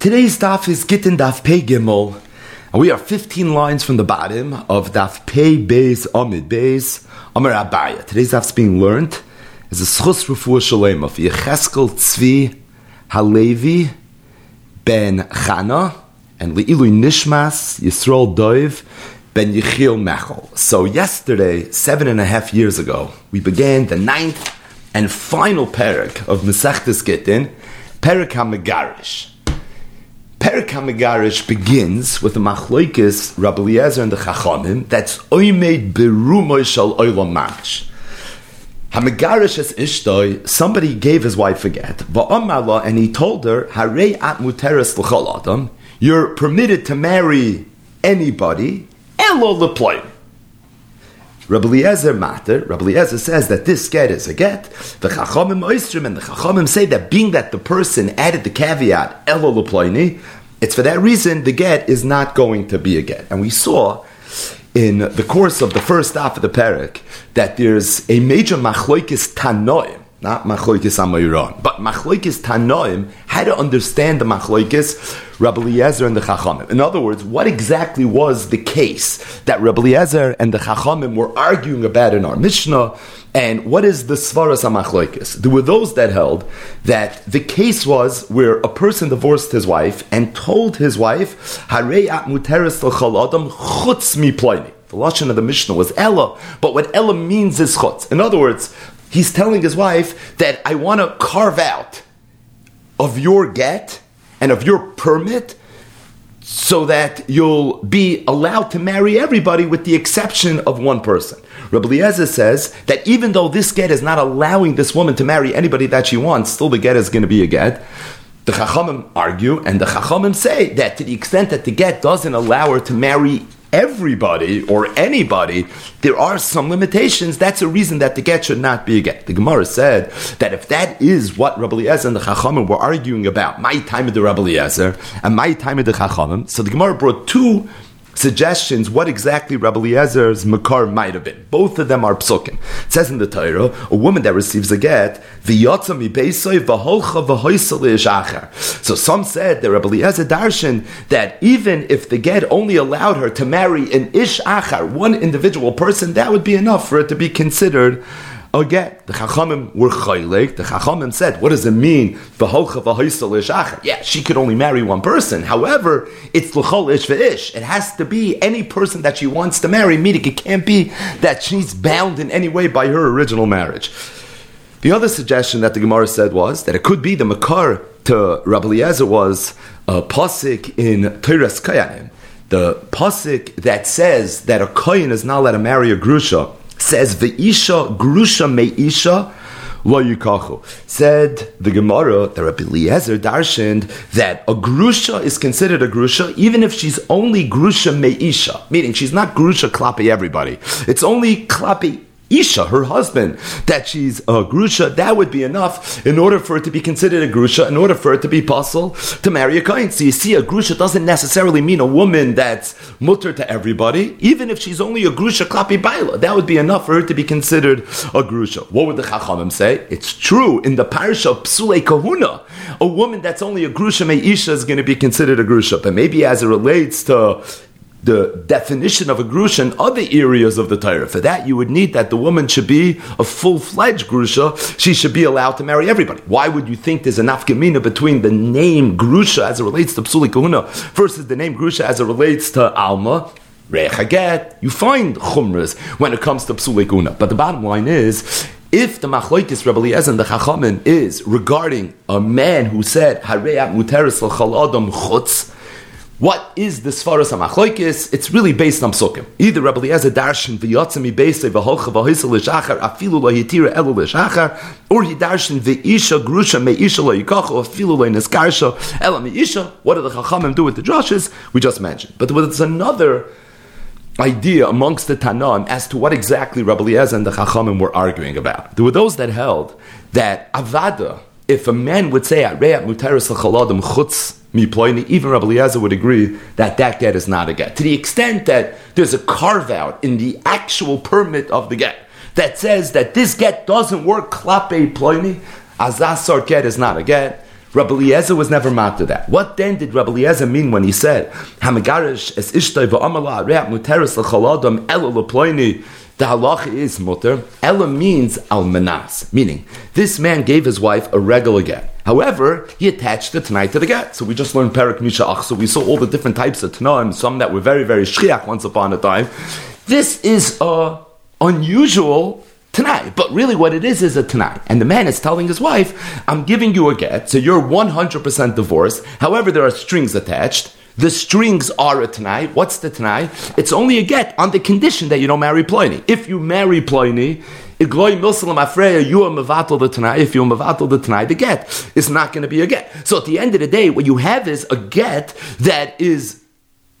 Today's daf is Gittin Daf Pei Gimel, and we are 15 lines from the bottom of Daf Pei Beis Amid Beis Amar Abaya. Today's daf is being learned as a Schus Refuah Shalem of Yecheskel Tzvi Halevi Ben Chana and Le'ilui Nishmas Yisrael Doiv Ben Yechiel Mechel. So yesterday, seven and a half years ago, we began the ninth and final parak of Masechtes Gittin, Parak HaMegarish. Perik HaMegarish begins with the Machloikis Rabbi Eliezer and the Chachamim. That's Oimed Berumoy Shal Oilam Mamish. HaMegarish es Ishtoi, somebody gave his wife a get, Va'amala, and he told her, Harei at Muteres L'chol Adam, you're permitted to marry anybody, Elo Leploim. Rabbi Eliezer matter. Rabbi Eliezer says that this get is a get. The Chachamim Oistrim and the Chachamim say that being that the person added the caveat Elo it's for that reason the get is not going to be a get. And we saw in the course of the first half of the parak that there's a major machloikis tanoim not machloikis amayron, but machloikis tanoim, how to understand the machloikis Rabbi Eliezer and the Chachamim. In other words, what exactly was the case that Rabbi Eliezer and the Chachamim were arguing about in our Mishnah, and what is the svaras amachloikis? There were those that held that the case was where a person divorced his wife and told his wife, Harei at muteres adam chutz mi. The lashon of the Mishnah was Ella, but what Ella means is chutz. In other words, he's telling his wife that I want to carve out of your get and of your permit so that you'll be allowed to marry everybody with the exception of one person. Rabbi Eliezer says that even though this get is not allowing this woman to marry anybody that she wants, still the get is going to be a get. The Chachamim argue, and the Chachamim say that to the extent that the get doesn't allow her to marry everybody or anybody, there are some limitations. That's a reason that the get should not be a get. The Gemara said that if that is what Rabbi Eliezer and the Chachamim were arguing about, my time of the Rabbi Eliezer and my time of the Chachamim, so the Gemara brought two suggestions what exactly Rabbi Eliezer's makar might have been. Both of them are psukim. It says in the Torah, a woman that receives a get, So some said that Rabbi Eliezer darshan that even if the get only allowed her to marry an ish achar, one individual person, that would be enough for it to be considered Again, the Chachamim were chaylik. The Chachamim said, "What does it mean? Yeah, she could only marry one person. However, it's l'chol ish v'ish. It has to be any person that she wants to marry. Meaning, it can't be that she's bound in any way by her original marriage." The other suggestion that the Gemara said was that it could be the makar to Rabbi Eliezer was a pasuk in Toras Kohanim, the pasuk that says that a kohen is not allowed to marry a grusha says Ve'isha grusha me'isha lo yukachu. Said the Gemara that Rabbi Eliezer darshaned that a grusha is considered a grusha even if she's only grusha me'isha, meaning she's not grusha klapi everybody. It's only klapi Isha, her husband, that she's a grusha, that would be enough in order for it to be considered a grusha, in order for it to be possible to marry a kohen. So you see, a grusha doesn't necessarily mean a woman that's mutter to everybody, even if she's only a grusha klapi baila. That would be enough for her to be considered a grusha. What would the chachamim say? It's true in the parsha of psule kahuna, a woman that's only a grusha me'isha is going to be considered a grusha. But maybe as it relates to the definition of a grusha in other areas of the Torah. For that, you would need that the woman should be a full-fledged grusha. She should be allowed to marry everybody. Why would you think there's a nafkamina between the name grusha as it relates to psuli kahuna versus the name grusha as it relates to alma? Rechaget, you find chumras when it comes to psuli kahuna. But the bottom line is, if the Eliezer and the Chachamim is regarding a man who said Hareat muteris l'chal adam chutz, what is the Svaras HaMachloikis? It's really based on Psukim. Either Rabbi Eliezer Darshan v'yotzemi beisei v'holcha v'hoisel l'shachar afilu lo yitira elu l'shachar or he darshan v'isha grusha me'isha lo afilu lo neskarsha ela me'isha What do the Chachamim do with the drushes? We just mentioned. But there's another idea amongst the Tanaim as to what exactly Rabbi Eliezer and the Chachamim were arguing about. There were those that held that Avada, if a man would say, Re'at mutaris l'chaladim chutz even Rabbi Eliezer would agree that that get is not a get. To the extent that there's a carve out in the actual permit of the get that says that this get doesn't work klape ploini, azasar get is not a get. Rabbi Eliezer was never mad to that. What then did Rabbi Eliezer mean when he said, Hamagarish es ishtoi v'amala re'at muteris l'chaladam elo l'ploini the halacha is mutter. Ella means almanas, meaning this man gave his wife a regular get. However, he attached the tanai to the get. So we just learned Perak Misha'ach. So we saw all the different types of tanaim, some that were very, very shriach once upon a time. This is a unusual tanai. But really, what it is is a tanai. And the man is telling his wife, I'm giving you a get, so you're 100% divorced. However, there are strings attached. The strings are a Tanai. What's the Tanai? It's only a get on the condition that you don't marry Ploini. If you marry Ploini, Igloy Milsalam Afreya, you are Mavatal the Tanai. If you are Mavatal the Tanai, the get is not going to be a get. So at the end of the day, what you have is a get that is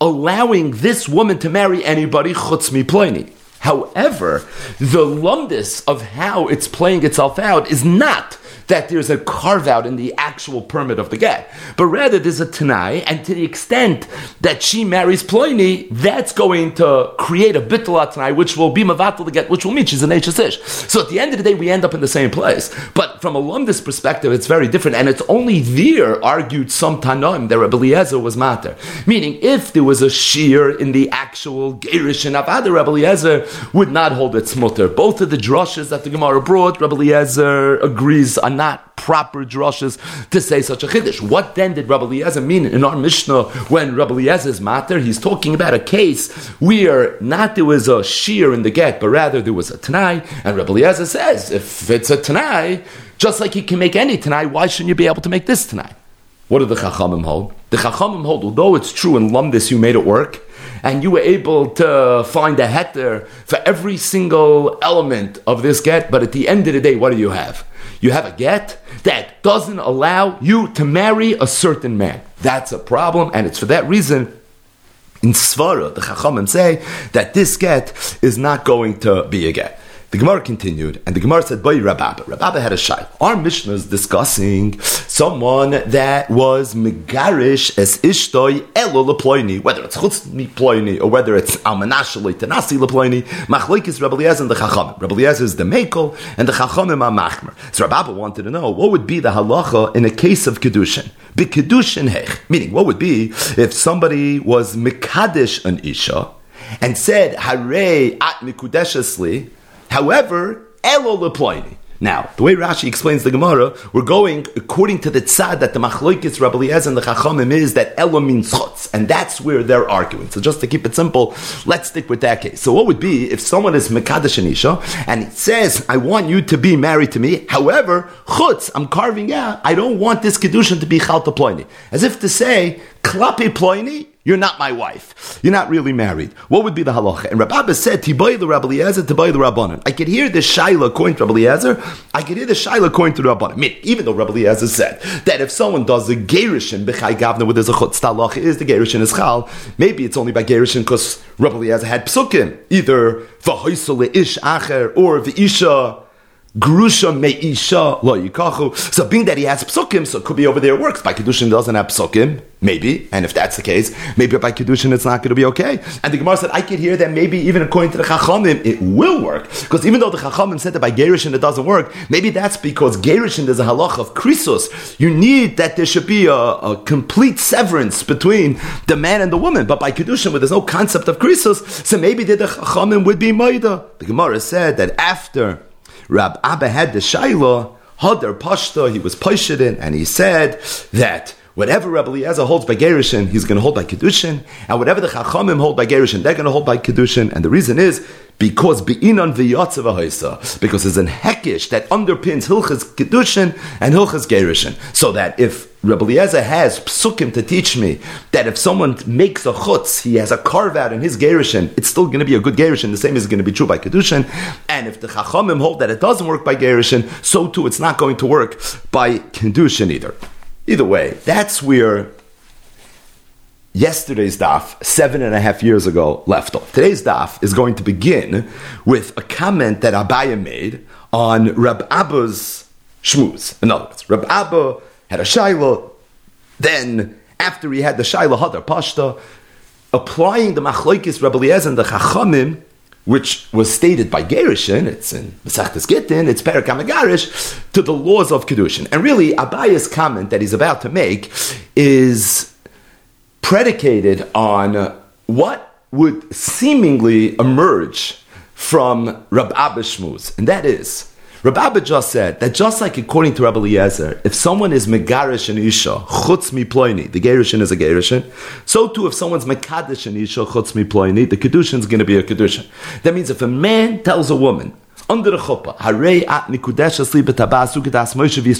allowing this woman to marry anybody chutz mi Ploini. However, the lumdus of how it's playing itself out is not that there's a carve out in the actual permit of the get, but rather there's a Tanai, and to the extent that she marries Ploini, that's going to create a bittul Tanai, which will be Mavatal the get, which will mean she's an Ish. So at the end of the day, we end up in the same place. But from a Lumdis perspective, it's very different, and it's only there argued some Tanoim that Rabbi Eliezer was Mater. Meaning, if there was a shear in the actual Gerish and Avada, Rabbi Eliezer would not hold its mutter. Both of the drushes that the Gemara brought, Rabbi Eliezer agrees on not proper drushes to say such a chiddush. What then did Rabbi Eliezer mean in our Mishnah when Rabbi Eliezer's matter? He's talking about a case where not there was a shear in the get, but rather there was a tanai, and Rabbi Eliezer says if it's a tanai, just like you can make any tanai, why shouldn't you be able to make this tanai? What do the Chachamim hold? The Chachamim hold, although it's true in Lumdis you made it work, and you were able to find a heter for every single element of this get, but at the end of the day, what do you have? You have a get that doesn't allow you to marry a certain man. That's a problem, and it's for that reason in Svara, the Chachamim say that this get is not going to be a get. The Gemara continued, and the Gemara said, "Boy, Rababa." Rababa had a shy. Our Mishnah is discussing someone that was megarish as ishtoi elo leploini, whether it's chutz ploini or whether it's almanashali tenasi leploini. Machlekes Rabbi Eliezer and the Chachamim. Rabbi Eliezer is the mekel, and the Chachamim are machmer. So Rababa wanted to know what would be the halacha in a case of kedushin. Be kedushin hech, meaning what would be if somebody was mekadesh an isha and said hare at mikudeshesli However, elo leploini. Now, the way Rashi explains the Gemara, we're going according to the tzad that the Machloikis Rabbi Eliezer and the Chachamim is that Elo means chutz, and that's where they're arguing. So just to keep it simple, let's stick with that case. So what would be if someone is Mekadesh Anisha, and it says, I want you to be married to me, however, chutz, I'm carving out, I don't want this Kedushin to be Chalta Ploini. As if to say, Klapi Ploini, you're not my wife. You're not really married. What would be the halacha? And Rabbi said, Tiboy the Rabbi Eliezer, Tiboy the Rabbanan. I could hear the Shaila coin to Rabbi Eliezer. I could hear the Shaila coin to the Rabbanan. I mean, even though Rabbi Eliezer said that if someone does a Gerishin, Bechai Gavna, where there's a Chutz Talach, is the Gerishin is Chal, maybe it's only by Gerishin because Rabbi Eliezer had Psukim. Either V'hoisole Ish Acher or V'isha Grusha me'isha lo yikachu. So being that he has psukim, so it could be over there works. By Kedushin doesn't have psukim, maybe. And if that's the case, maybe by Kedushin it's not going to be okay. And the Gemara said, I could hear that maybe even according to the Chachamim, it will work. Because even though the Chachamim said that by Gerishin it doesn't work, maybe that's because Gerishin there's a halach of krisos. You need that there should be a, a, complete severance between the man and the woman. But by Kedushin, where there's no concept of krisos, so maybe the Chachamim would be Maida. The Gemara said that after Rab Abba had the Shaila, Hadar Pashta, he was Pashidin, and he said that whatever Rabbi Eliezer holds by Gerishin, he's going to hold by Kedushin, and whatever the Chachamim hold by Gerishin, they're going to hold by Kedushin, and the reason is because be'inan v'yatzav because there's an hekish that underpins hilchas kedushin and hilchas gerishin, so that if Rabbi Eliezer has psukim to teach me that if someone makes a chutz, he has a carve out in his gerishin, it's still going to be a good gerishin. The same is going to be true by kedushin, and if the chachamim hold that it doesn't work by gerishin, so too it's not going to work by kedushin either. Either way, that's where yesterday's daf, seven and a half years ago, left off. Today's daf is going to begin with a comment that Abaya made on Rab Abba's shmuz. In other words, Rab Abba had a shaila, then after he had the shaila hadar pashta, applying the machlokes Rab Eliezer and the chachamim which was stated by Gerishin, it's in Masechtas Gittin, it's Perak Amagarish, to the laws of Kedushin. And really, Abaya's comment that he's about to make is predicated on what would seemingly emerge from Rab Abba Shmuz, and that is Rabbi just said that just like according to Rabbi Eliezer, if someone is megarish and isha, chutz mi ploini, the gerishin is a gerishin, so too if someone's mekadish and isha, chutz mi ploini, the kedushin is going to be a kedushin. That means if a man tells a woman, under the chuppah,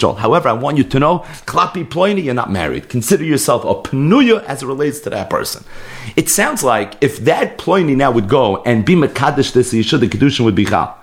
at. However, I want you to know, klapi ploini, you're not married. Consider yourself a penuya as it relates to that person. It sounds like if that ploini now would go and be mekadesh this isha, the kedushin would be chal.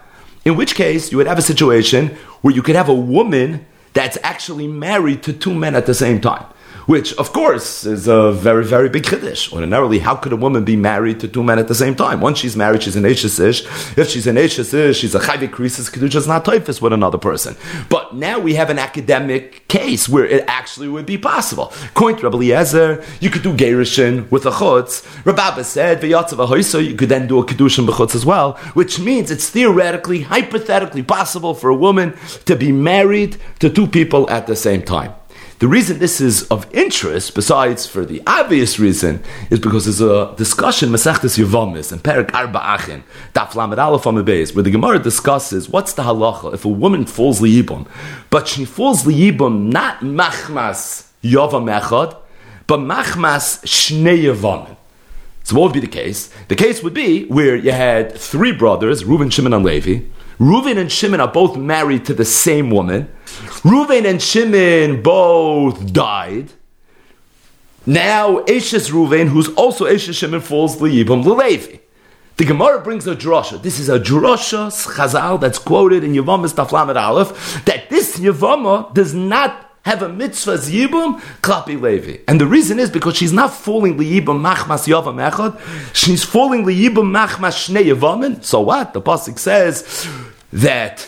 In which case, you would have a situation where you could have a woman that's actually married to two men at the same time which of course is a very, very big chiddush. Ordinarily, how could a woman be married to two men at the same time? Once she's married, she's an Ish. If she's an Ish, she's a chayvik krisis kedusha not typhus with another person. But now we have an academic case where it actually would be possible. To Rabbi Eliezer, you could do gerishin with a chutz. Rabbi said you could then do a kedushin b'chutz as well, which means it's theoretically, hypothetically possible for a woman to be married to two people at the same time. The reason this is of interest, besides for the obvious reason, is because there's a discussion Masechtas Yevamis and Perik Arba Achin, Daf Lamed Aleph where the Gemara discusses what's the halacha if a woman falls liyibum, but she falls liyibum not machmas yavam echad, but machmas shnei yavamin. So what would be the case? The case would be where you had three brothers, Reuben, Shimon, and Levi. Reuven and Shimon are both married to the same woman. Reuven and Shimon both died. Now Eshes Reuven, who's also Eshes Shimon, falls Liyibam Levi. The Gemara brings a drasha. This is a drasha chazal that's quoted in Yavamas Daf Lamed Aleph that this Yavama does not have a mitzvah yibum klapi levi. And the reason is because she's not falling liyibum machmas yavam echad, she's falling liyibum machmas shnei yavamin. So what? The pasuk says that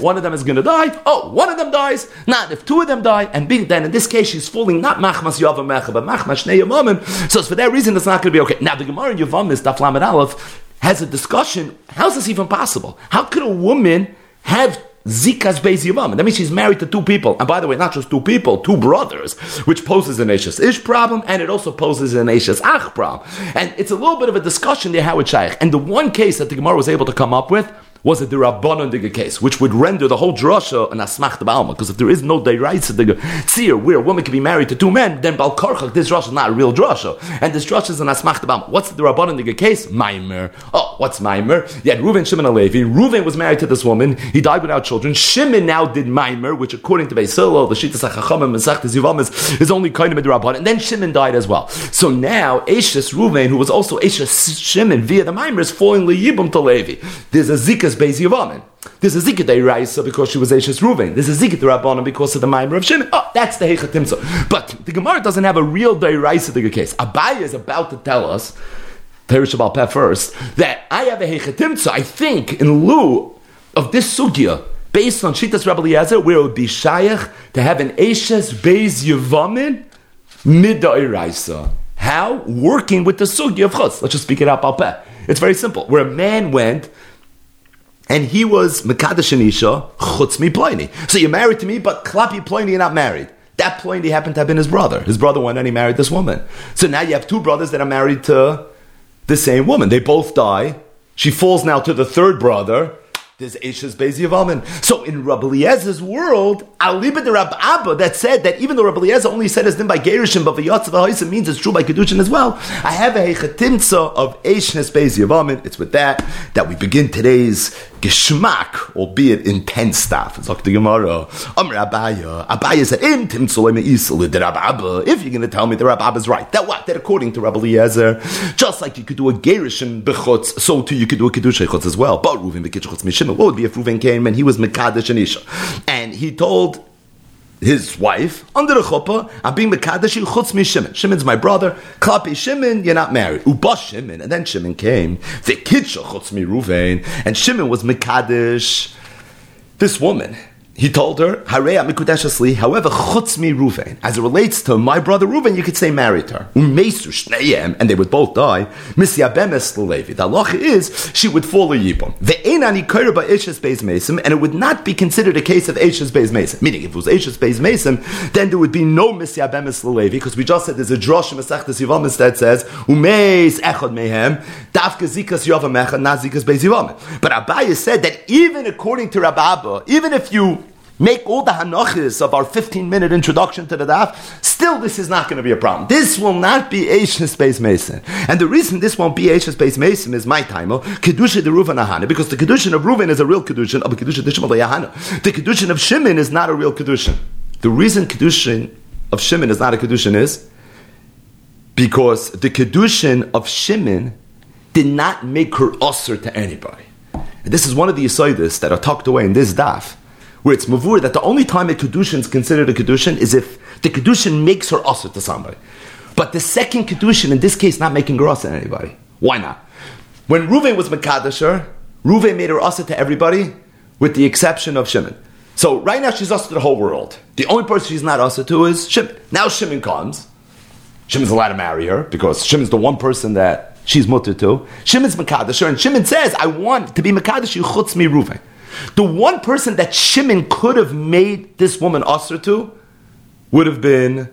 one of them is going to die. Oh, one of them dies. Not if two of them die. And then in this case, she's falling not machmas yavam echad, but machmas shnei yavamim. So for that reason, it's not going to be okay. Now the Gemara in Yavam is Daf Aleph has a discussion. How's this even possible? How could a woman have Zikas Beis Yavam. That means she's married to two people. And by the way, not just two people, two brothers, which poses an Ashes Ish problem, and it also poses an Ashes Ach problem. And it's a little bit of a discussion there how it's Shaykh. And the one case that the Gemara was able to come up with was a Rabbanon Diga case, which would render the whole drasha an Asmach Ba'alma. Because if there is no Deiraisa Diga Tzir, where a woman can be married to two men, then Bal Karchak, this drasha is not a real drasha. And this drasha is an Asmach Ba'alma. What's the Rabbanon Diga case? Maimer. Oh, what's Maimer? Had Reuven, Shimon, and Levi. Reuven was married to this woman. He died without children. Shimon now did Maimer, which according to Beisilo, the Shita Sachacham and Yivamis, is only kind of Rabbanon. And then Shimon died as well. So now, Ashes Reuven, who was also Ashes Shimon via the Maimer, is falling Liyibum to Levi. There's a Zikas Beis Yivamin. There's a Zikah Raisa because she was Ashes Ruvain. There's a Zikah Rabbanon because of the Maimer of Shimon. Oh, that's the Hechatimsa. But the Gemara doesn't have a real Raisa case. Abaya is about to tell us, about Peh first, that I have a Hechatimsa, I think, in lieu of this Sugya, based on Shitas Rabbi Eliezer, where it would be Shayach to have an Ashes Beis Yevamin mid Raisa. How? Working with the Sugya of Chutz. Let's just speak it out, Peh. It's very simple. Where a man went and he was Mekadesh Anisha, Chutz mi Ploini. So you're married to me, but Klapi Ploini, you're not married. That Ploini happened to have been his brother. His brother went and he married this woman. So now you have two brothers that are married to the same woman. They both die. She falls now to the third brother. There's Eishes Beis Yavamin. So in Rabbi world, Aliba de Rab Abba that said that even though Rabbi only said his name by Gerishim, but V'yatzav means it's true by Kedushin as well. I have a Hechatimtza of Eishes Beis Yavamin. It's with that that we begin today's geschmack, albeit intense stuff. It's like the Gemara. Amr Abaya. Abaya said, Im Tim If you're going to tell me the Rabba is right, that what? That according to Rabbi just like you could do a Gerishim Bechutz, so too you could do a Kiddush Chutz as well. But Ruvin Bekitch Mishim, what would be if Ruvin came and he was Mekadesh and Isha? And he told his wife under the chuppah. I'm being mekadesh chutz mi Shimon. Shimon's my brother. Klapi Shimon, you're not married. Uba Shimon, and then Shimon came. The kidsha chutz and Shimon was mekadesh. This woman, he told her, however, chutzmi Ruvain. As it relates to my brother Ruvain, you could say married her. And they would both die. Misyabemes Levi. The halacha is, she would fall a Mason, and it would not be considered a case of Ishes Beis Mason. Meaning, if it was Ishes Beis Mason, then there would be no Misyabemes Levi, because we just said there's a drosh Masechtas Yivamis that says, Umeis echad mehem, dafka zikas yavamecha, not zikas Beis Yivamim. But Abaye said that even according to Rababa, even if you make all the hanachis of our 15 minute introduction to the daf, still this is not going to be a problem. This will not be Eishes Beis Mason. And the reason this won't be Eishes Beis Mason is my time, oh, Kedusha de Ruven Ahana, because the Kedushin of Ruven is a real Kedushin of Kedusha de Shimon. The Kedushin of Shimon is not a real Kedushin. The reason Kedushin of Shimon is not a Kedushin is because the Kedushin of Shimon did not make her usher to anybody. And this is one of the Yisoidis that are tucked away in this daf where it's mavur that the only time a kedushin is considered a kedushin is if the kedushin makes her usher to somebody. But the second kedushin, in this case, not making her to anybody. Why not? When Ruvain was Makadasher, Ruvain made her usher to everybody, with the exception of Shimon. So right now she's usher to the whole world. The only person she's not usher to is Shimon. Now Shimon comes. Shimon's allowed to marry her because Shimon's the one person that she's mutter to. Shimon's Makadasher, and Shimon says, I want to be Makadash, you chutz me Ruvain. The one person that Shimon could have made this woman usher to would have been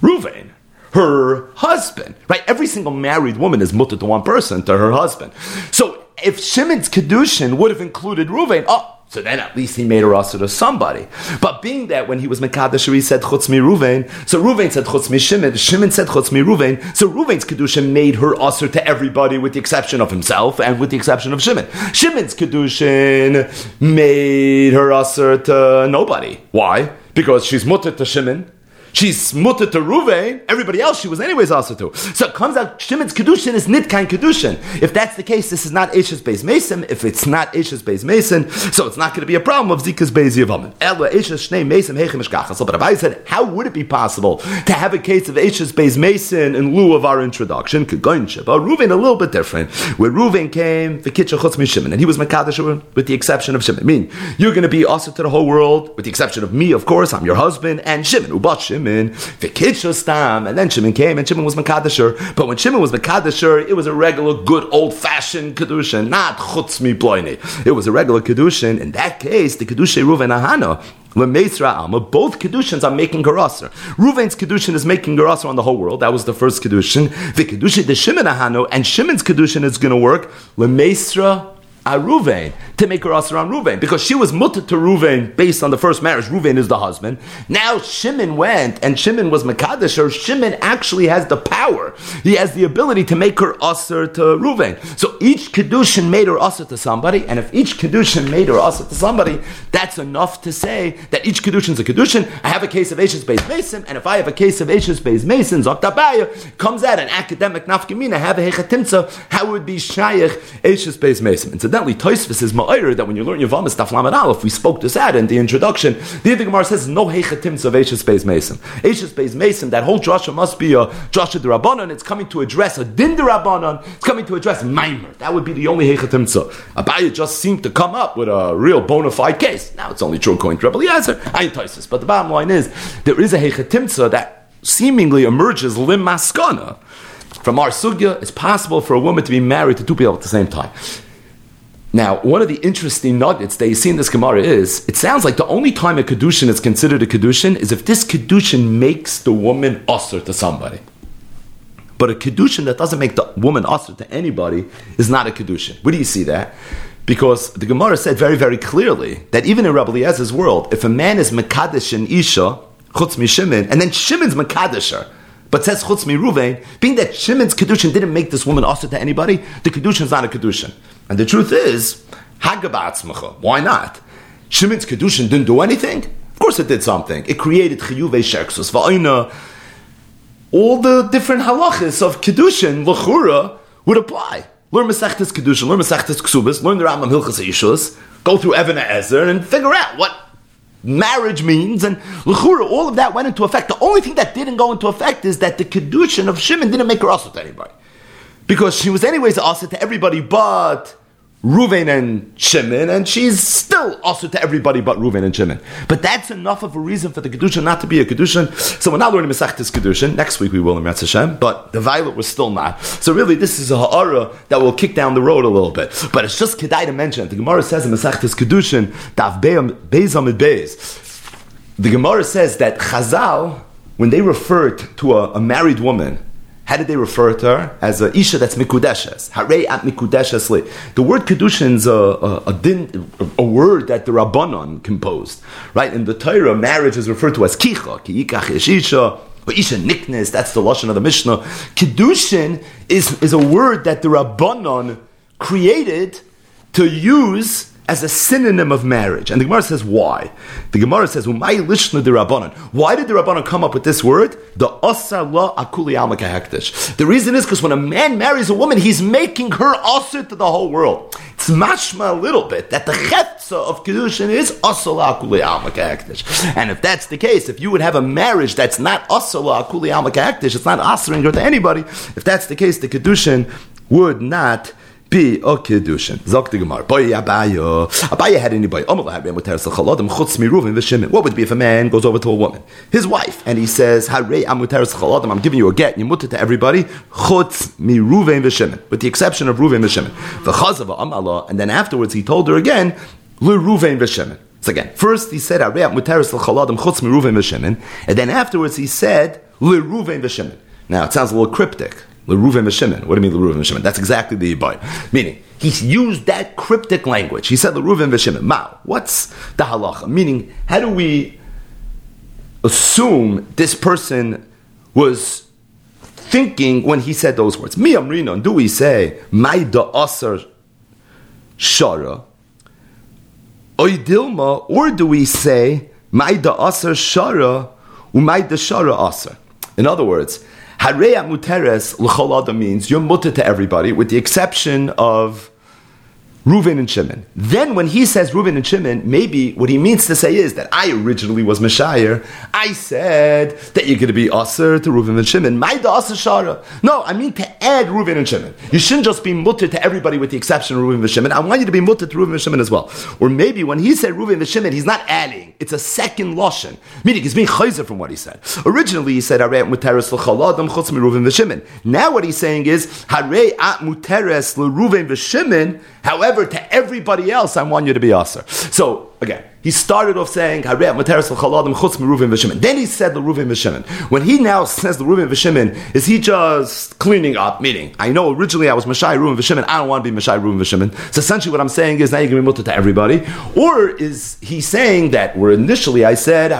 Ruvain, her husband. Right? Every single married woman is mutter to one person, to her husband. So if Shimon's kedushin would have included Ruvain, oh, so then at least he made a rasa to somebody. But being that when he was Mekadosh, he said Chutz mi Ruvain, so Ruvain said Chutz mi Shimon, Shimon said Chutz mi Ruvain, so Ruvain's Kedushin made her usher to everybody with the exception of himself and with the exception of Shimon. Shimon's Kedushin made her usher to nobody. Why? Because she's mutter to Shimon, She's mutter to Ruvain. Everybody else she was anyways also to. So it comes out Shimon's kedushin is nitkan kedushin. If that's the case, this is not Ashes Beis Mason. If it's not Ashes Beis Mason, so it's not going to be a problem of Zika's Beis Yavamin. Ella Ashes Shnei Mason Hechem So, but I said, how would it be possible to have a case of Ashes Beis Mason in lieu of our introduction? Kegoin Sheba. Ruvain a little bit different. Where Ruvain came, the kitcha chutz Shimon, and he was Makadosh with the exception of Shimon. I mean, you're going to be also to the whole world with the exception of me, of course. I'm your husband and Shimon. Ubat Shimon. Shimon, Stam, and then Shimon came and Shimon was Makadasher. But when Shimon was Makadasher, it was a regular, good, old fashioned Kedushin, not Chutz Mi It was a regular Kedushin. In that case, the Kedushin Ruven Ahana, Alma, both Kedushins are making Garasar. Ruvain's Kedushin is making Garasar on the whole world. That was the first Kedushin. The Kedushin, the Shimon Ahano, and Shimon's Kedushin is going to work. Lemesra a Ruvain to make her usher on Ruvain because she was mutter to Ruvain based on the first marriage. Ruvain is the husband. Now Shimon went and Shimon was Makadash. Or Shimon actually has the power. He has the ability to make her usher to Ruvain. So each kedushin made her usher to somebody, and if each kedushin made her usher to somebody, that's enough to say that each kedushin is a kedushin. I have a case of Ashes Beis Mason, and if I have a case of Ashes Beis Mason, Zoktabaya comes out an academic nafkamina, have a hechatimsa, how would be Shayach Ashes Beis Mason? Incidentally, Toisvis is ma'ir that when you learn Yavamas Daf Lamed Aleph, we spoke this out in the introduction. The Gemara says no heichatim of Eishes Beis Mason. Eishes Beis Mason, that whole drasha must be a drasha derabanan. It's coming to address a din derabanan. It's coming to address maimer. That would be the only heichatim Abaya just seemed to come up with a real bona fide case. Now it's only true according to Rebbe. I Toisvis, but the bottom line is there is a heichatim that seemingly emerges lim maskana. From our sugya, it's possible for a woman to be married to two people at the same time. Now, one of the interesting nuggets that you see in this Gemara is it sounds like the only time a Kedushin is considered a Kedushin is if this Kedushin makes the woman usher to somebody. But a Kedushin that doesn't make the woman usher to anybody is not a Kedushin. Where do you see that? Because the Gemara said very, very clearly that even in Rabbi Eliezer's world, if a man is Mekadesh and Isha, Chutz Shimon, and then Shimon's Mekadesher, but says Chutz Mi Ruvain, being that Shimon's Kedushin didn't make this woman usher to anybody, the Kedushin is not a Kedushin. And the truth is, Hagabatzmacha. Why not? Shimon's Kedushin didn't do anything? Of course it did something. It created Chiyuve Sheksus, Va'ina. All the different halachas of Kedushin, Lachura, would apply. Learn Masechtas Kedushin, learn Masechtas Ksubas, learn the Rambam Hilchas Ishus, go through Evan Ezer, and figure out what marriage means, and Lechura, all of that went into effect. The only thing that didn't go into effect is that the Kedushin of Shimon didn't make her also to anybody. Because she was anyways also to everybody but Ruvain and Shimon, and she's still also to everybody but Ruvain and Shimon. But that's enough of a reason for the Kedushin not to be a Kedushin. So we're not learning Masechtas Kedushin. Next week we will in Metz Hashem, but the violet was still not. So really, this is a ha'ara that will kick down the road a little bit. But it's just Kedai to mention. The Gemara says in Masechtas Kedushin, Dav Beis. The Gemara says that Chazal, when they referred to a, a married woman, how did they refer to her? As a Isha that's Mikudeshes. Hare at Mikudeshes. The word Kedushin is a, a, a, din, a, word that the Rabbanon composed. Right? In the Torah, marriage is referred to as Kicha, Ki Yikach Isha, Isha Niknes, that's the Lashon of the Mishnah. Kedushin is, is a word that the Rabbanon created to use as a synonym of marriage. And the Gemara says why. The Gemara says, Why did the Rabbanon come up with this word? The la akuli hektish. The reason is because when a man marries a woman, he's making her asr to the whole world. It's mashma a little bit that the chetza of kedushin is la akuli hektish. And if that's the case, if you would have a marriage that's not la akuli hektish, it's not asring her to anybody. If that's the case, the kedushin would not be a kedushin. Zok the Gemara. Boy Abaya. Abaya had anybody. What would be if a man goes over to a woman, his wife, and he says, I'm giving you a get, you mut it to everybody, chutz mi Ruven v'shimen, with the exception of Ruven v'shimen. And then afterwards he told her again, le Ruven v'shimen. So again, first he said, and then afterwards he said, le Ruven v'shimen. Now it sounds a little cryptic. L'Ruven v'Shimon. What do you mean L'Ruven v'Shimon? That's exactly the Yibai. Meaning, he used that cryptic language. He said L'Ruven v'Shimon. Mao. What's the halacha? Meaning, how do we assume this person was thinking when he said those words? Mi amrinon, do we say, Mai da asar shara? Oidilma, or do we say, Mai da asar shara, umay shara asar? In other words, Hareya muteres l'chol means you're mutter to everybody, with the exception of Reuven and Shimon. Then when he says Reuven and Shimon, maybe what he means to say is that I originally was Messiah. I said that you're going to be Aser to Reuven and Shimon. My da Shara. No, I mean to add Reuven and Shimon. You shouldn't just be mutter to everybody with the exception of Reuven and Shimon. I want you to be mutter to Reuven and Shimon as well. Or maybe when he said Reuven and Shimon, he's not adding. It's a second Lashon. Meaning he's being chayzer from what he said. Originally he said Harei muteres l'chaladam chutz mi Reuven Shimon. Now what he's saying is Harei at muteres l'Reuven and Shimon. However, to everybody else, I want you to be aser. So again, he started off saying, Then he said the Reuven v'Shimon. When he now says the Reuven v'Shimon, is he just cleaning up? Meaning, I know originally I was Mashai Reuven v'Shimon. I don't want to be Mashai Reuven v'Shimon. So essentially, what I'm saying is now you're going to be mutter to everybody. Or is he saying that where initially I said Now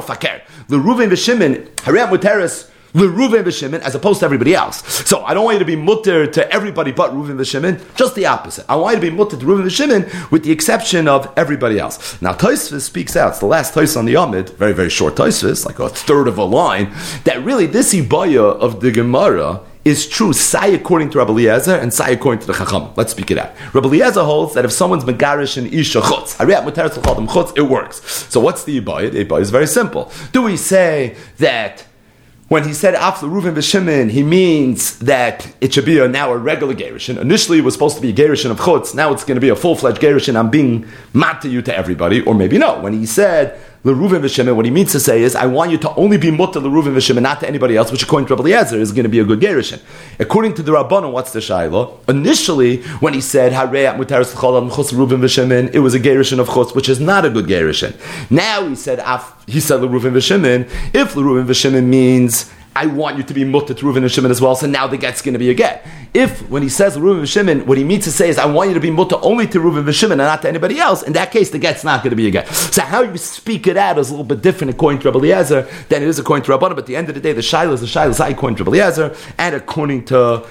fakir the Reuven v'Shimon Harei Muteres Reuven v'Shimon as opposed to everybody else. So I don't want you to be mutter to everybody but Reuven v'Shimon, just the opposite. I want you to be mutter to Reuven v'Shimon with the exception of everybody else. Now Tosfos speaks out, it's the last Tos on the Amid, very, very short Tosfos, like a third of a line, that really this Ibaya of the Gemara is true, say according to Rabbi Eliezer and say according to the Chacham. Let's speak it out. Rabbi Eliezer holds that if someone's Megarish and Isha Chutz, chutz, it works. So what's the Ibaya? The is very simple. Do we say that when he said after Reuven v'Shimon, he means that it should be a, now a regular gerushin. Initially, it was supposed to be a gerushin of chutz. Now it's going to be a full fledged gerushin. I'm being mad to you to everybody, or maybe no. When he said L'Ruvin v'Shimon, what he means to say is, I want you to only be mutter L'Ruvin v'Shimon, not to anybody else, which according to Rabbi Eliezer is going to be a good gerushin. According to the Rabbanon, what's the Shiloh? Initially, when he said, Harei mutaris l'cholam chutz Reuven v'Shimon, it was a gerushin of chutz, which is not a good gerushin. Now he said, he said L'Ruvin v'Shimon, if L'Ruvin v'Shimon means I want you to be mutter to Reuven and Shimon as well, so now the get's going to be a get. If, when he says Reuven and Shimon, what he means to say is, I want you to be mutter only to Reuven and Shimon and not to anybody else, in that case, the get's not going to be a get. So how you speak it out is a little bit different according to Rabbi Eliezer than it is according to Rabbanah, but at the end of the day, the Shiloh is the Shiloh is according to Rabbi Eliezer and according to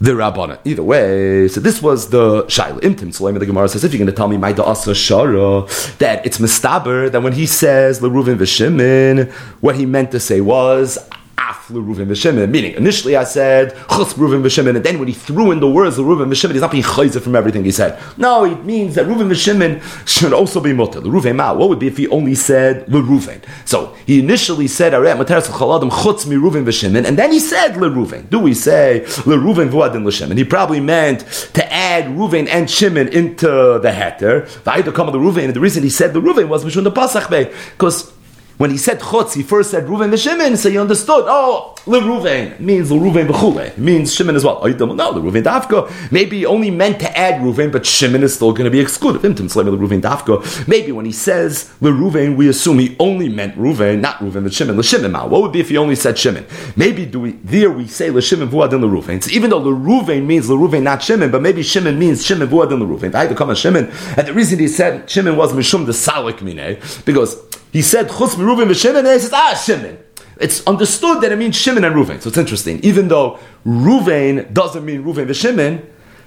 the Rabbana. Either way, so this was the Shaila. Imtim Sulaim the Gemara says, if you're going to tell me my Asa Shara, that it's Mistaber, that when he says Leruvin Vishimin, what he meant to say was, Af Reuven v'Shimon. Meaning, initially I said chutz Reuven v'Shimon, and then when he threw in the words of Reuven v'Shimon, he's not being chayzer from everything he said. No, it means that Reuven v'Shimon should also be mutter. Reuven ma. What would be if he only said Reuven? So he initially said Areh Materas Chaladim chutz mi Reuven and then he said Reuven. Do we say Reuven v'Adin l'Shimon? He probably meant to add Reuven and Shimon into the heter. V'ayda come the Reuven, and the reason he said the Reuven was mishun the pasach because when he said chutz, he first said Ruven v'Shimon, so you understood. Oh, le Ruven means le Ruven v'chule. means Shimon as well. Oh, don't know dafka. Maybe only meant to add Ruven, but Shimon is still going to be excluded. Maybe when he says le Ruven, we assume he only meant Ruven, not Ruven Shimon. Le Shimon ma. What would be if he only said Shimon? Maybe do we there we say le Shimon vuadin le Ruven. So even though le Ruven means le Ruven, not Shimon, but maybe Shimon means Shimon vuadin le Ruven. I had to come as Shimon, and the reason he said Shimon was mishum the salik mine because he said chutz Reuven v'Shimon, and he says ah Shimon. It's understood that it means Shimon and Reuven. So it's interesting. Even though Reuven doesn't mean Reuven v'Shimon,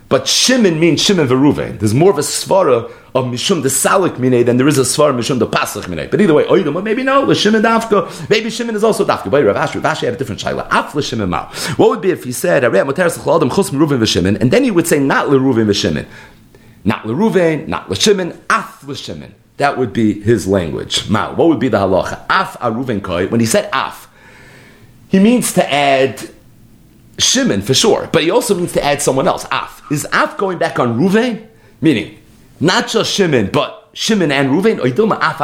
but Shimon means Shimon v'Reuven. There's more of a svara of Mishum the Salik mine than there is a svara Mishum the Pasach mine. But either way, Oidam, maybe no, Shimon dafka. Maybe Shimon is also dafka. But Rav Ashi, Rav Ashi had a different shaila. Af Shimon ma. What would be if he said, Arei Moteres Chaladim Chus Reuven v'Shimon, and then he would say not LeReuven v'Shimon. Not LeReuven, not LeShimon, Af Shimon. That would be his language. Ma, what would be the halacha? Af aruven koi. When he said af, he means to add Shimon for sure, but he also means to add someone else. Af is af going back on Ruven, meaning not just Shimon, but Shimon and Ruven. Oidilma af.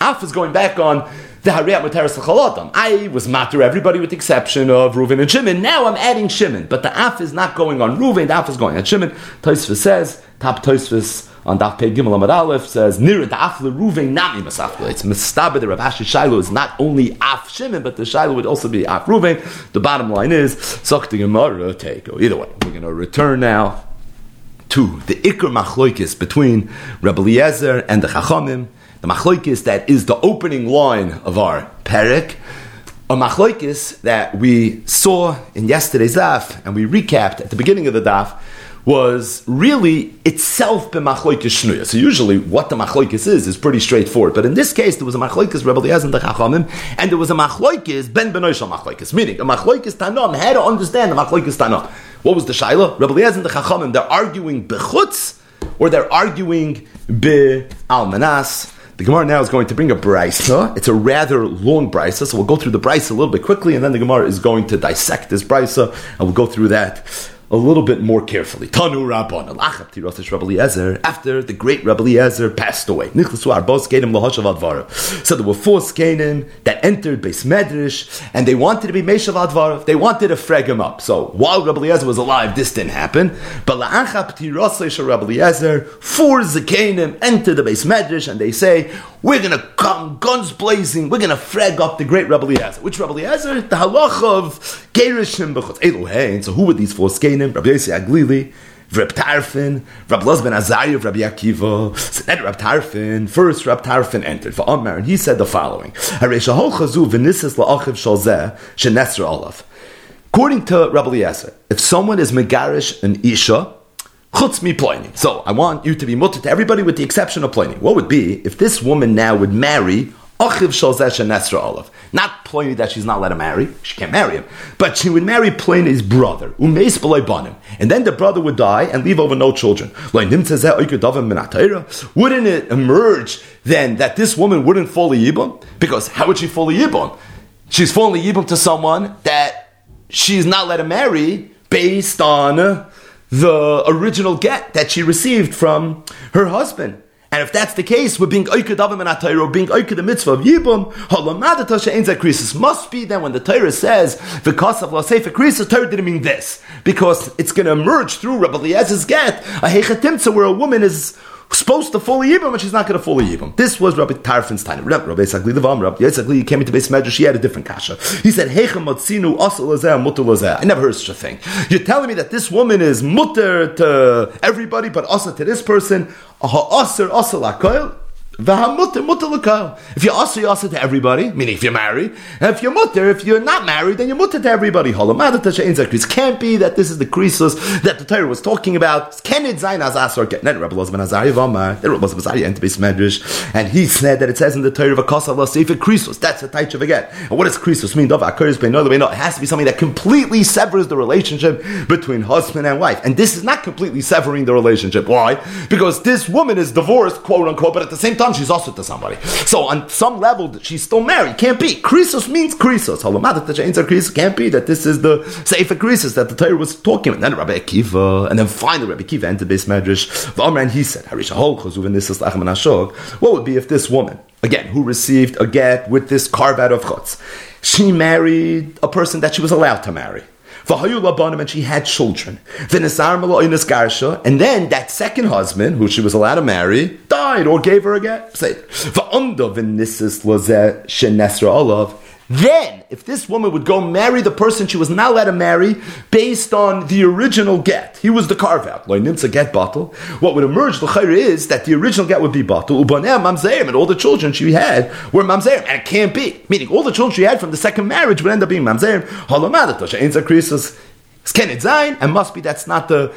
Af is going back on the Hariyat Materis Chalatam. I was matter everybody with the exception of Ruven and Shimon. Now I'm adding Shimon, but the af is not going on Ruven. The af is going on Shimon. Tosfos says top Tosfos on Daf Pei Gimel Amad Aleph says Nira Dafle Ruven Nami Masafle. It's Mistaba the Rav Ashi Shiloh is not only Af Shimon, but the Shiloh would also be Af Ruven. The bottom line is Sok the Gemara Teiko. Either way, we're going to return now to the Iker Machloikis between Rabbi Eliezer and the Chachamim. The Machloikis that is the opening line of our Perek. A Machloikis that we saw in yesterday's Daf and we recapped at the beginning of the Daf was really itself b'machloikis shnuya. So usually, what the machloikis is is pretty straightforward. But in this case, there was a machloikis Rebbe Eliezer and the Chachamim, and there was a machloikis ben benoishal machloikis. Meaning, a machloikis tanam had to understand the machloikis tanam. What was the shaila? Rebbe Eliezer and the Chachamim they're arguing bechutz or they're arguing be almanas. The Gemara now is going to bring a brisa. It's a rather long brisa, so we'll go through the brisa a little bit quickly, and then the Gemara is going to dissect this brisa, and we'll go through that a little bit more carefully. Tanu Rabban, after the great Rabbi Eliezer passed away. So there were four Skanim that entered Beis Medrash, and they wanted to be Meshav Advarav. They wanted to frag him up. So while Rabbi Eliezer was alive, this didn't happen. But Rabbi Eliezer, four Zakanim entered the Beis Medrash, and they say, we're going to come guns blazing. We're going to frag up the great Rabbi Eliezer. Which Rabbi Eliezer? The halach of Gerishim B'chutz Elohein. So who were these four Skanim? Rabbi Yossi HaGlili, Reb Tarfin, Rab Loz ben of Rabbi Akiva. So then Rab Tarfin, first Rab Tarfin entered for Omer, and he said the following: According to Rabbi Eliezer, if someone is megarish an isha, Chutz mi ploini. So I want you to be mutter to everybody with the exception of ploini. What would be if this woman now would marry Achiv Shalzesh and Nesra Olav? Not ploini that she's not let him marry. She can't marry him. But she would marry Ploini's brother. Umeis banim. And then the brother would die and leave over no children. Wouldn't it emerge then that this woman wouldn't fall a yibum? Because how would she fall a yibum? She's falling a yibum to someone that she's not let him marry based on the original get that she received from her husband. And if that's the case, we're being oikad avim and atayro, being oikad the mitzvah of yibum, halamadata she'en krisis. Must be then when the Torah says because of lasefa krisis, Torah didn't mean this. Because it's going to emerge through Rabbi Eliezer's get a hechatimtza where a woman is supposed to fully yibum, but she's not going to fully yibum. This was Rabbi Tarfin's time. Rabbi Yitzchak Levam, Rabbi Yitzchak came into beis medrash. She had a different kasha. He said, "Heichem matzinu asal I never heard such a thing. You're telling me that this woman is mutter to everybody, but also to this person. Ha'aser asal akoil. If you're also, you're also to everybody, meaning if you're married. And if you're mutter, if you're not married, then you're mutter to everybody. It Can't be that this is the krisus that the Torah was talking about. Then Rabbi Lozman Azari Azari entered Medrash, and he said that it says in the Torah of a kosav sefer krisus. That's a taich of again. And what does krisus mean? It has to be something that completely severs the relationship between husband and wife. And this is not completely severing the relationship. Why? Because this woman is divorced, quote unquote, but at the same time she's also to somebody. So on some level, she's still married. Can't be. Krisos means krisos. Can't be that this is the Sefer Krisos that the Torah was talking about. And then Rabbi Akiva, and then finally Rabbi Akiva entered beis medrash. And he said, What would be if this woman, again, who received a get with this carve out of chutz, she married a person that she was allowed to marry and she had children. And then that second husband, who she was allowed to marry, died or gave her a get. Then, if this woman would go marry the person she was not allowed to marry based on the original get, he was the carve out. a get bottle. What would emerge, the is that the original get would be bottle. and all the children she had were mamzerim. And it can't be. Meaning, all the children she had from the second marriage would end up being mamzerim. Halamadatosh, and must be that's not the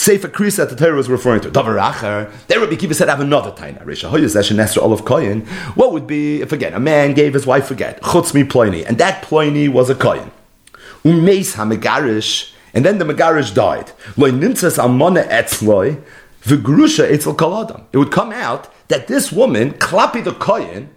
Sefer Krisa that the Torah was referring to. Davar Acher. Then Rabbi Kiva said, I have another taina. Risha Hoyas Eshen Nesra Olav Koyin. What would be if again a man gave his wife a get chutz mi ploini, and that ploini was a koyin. Umeis hamegarish, and then the megarish died. Loy nimtzas amona etzloi v'grusha etzel kaladam. It would come out that this woman klapi the koyin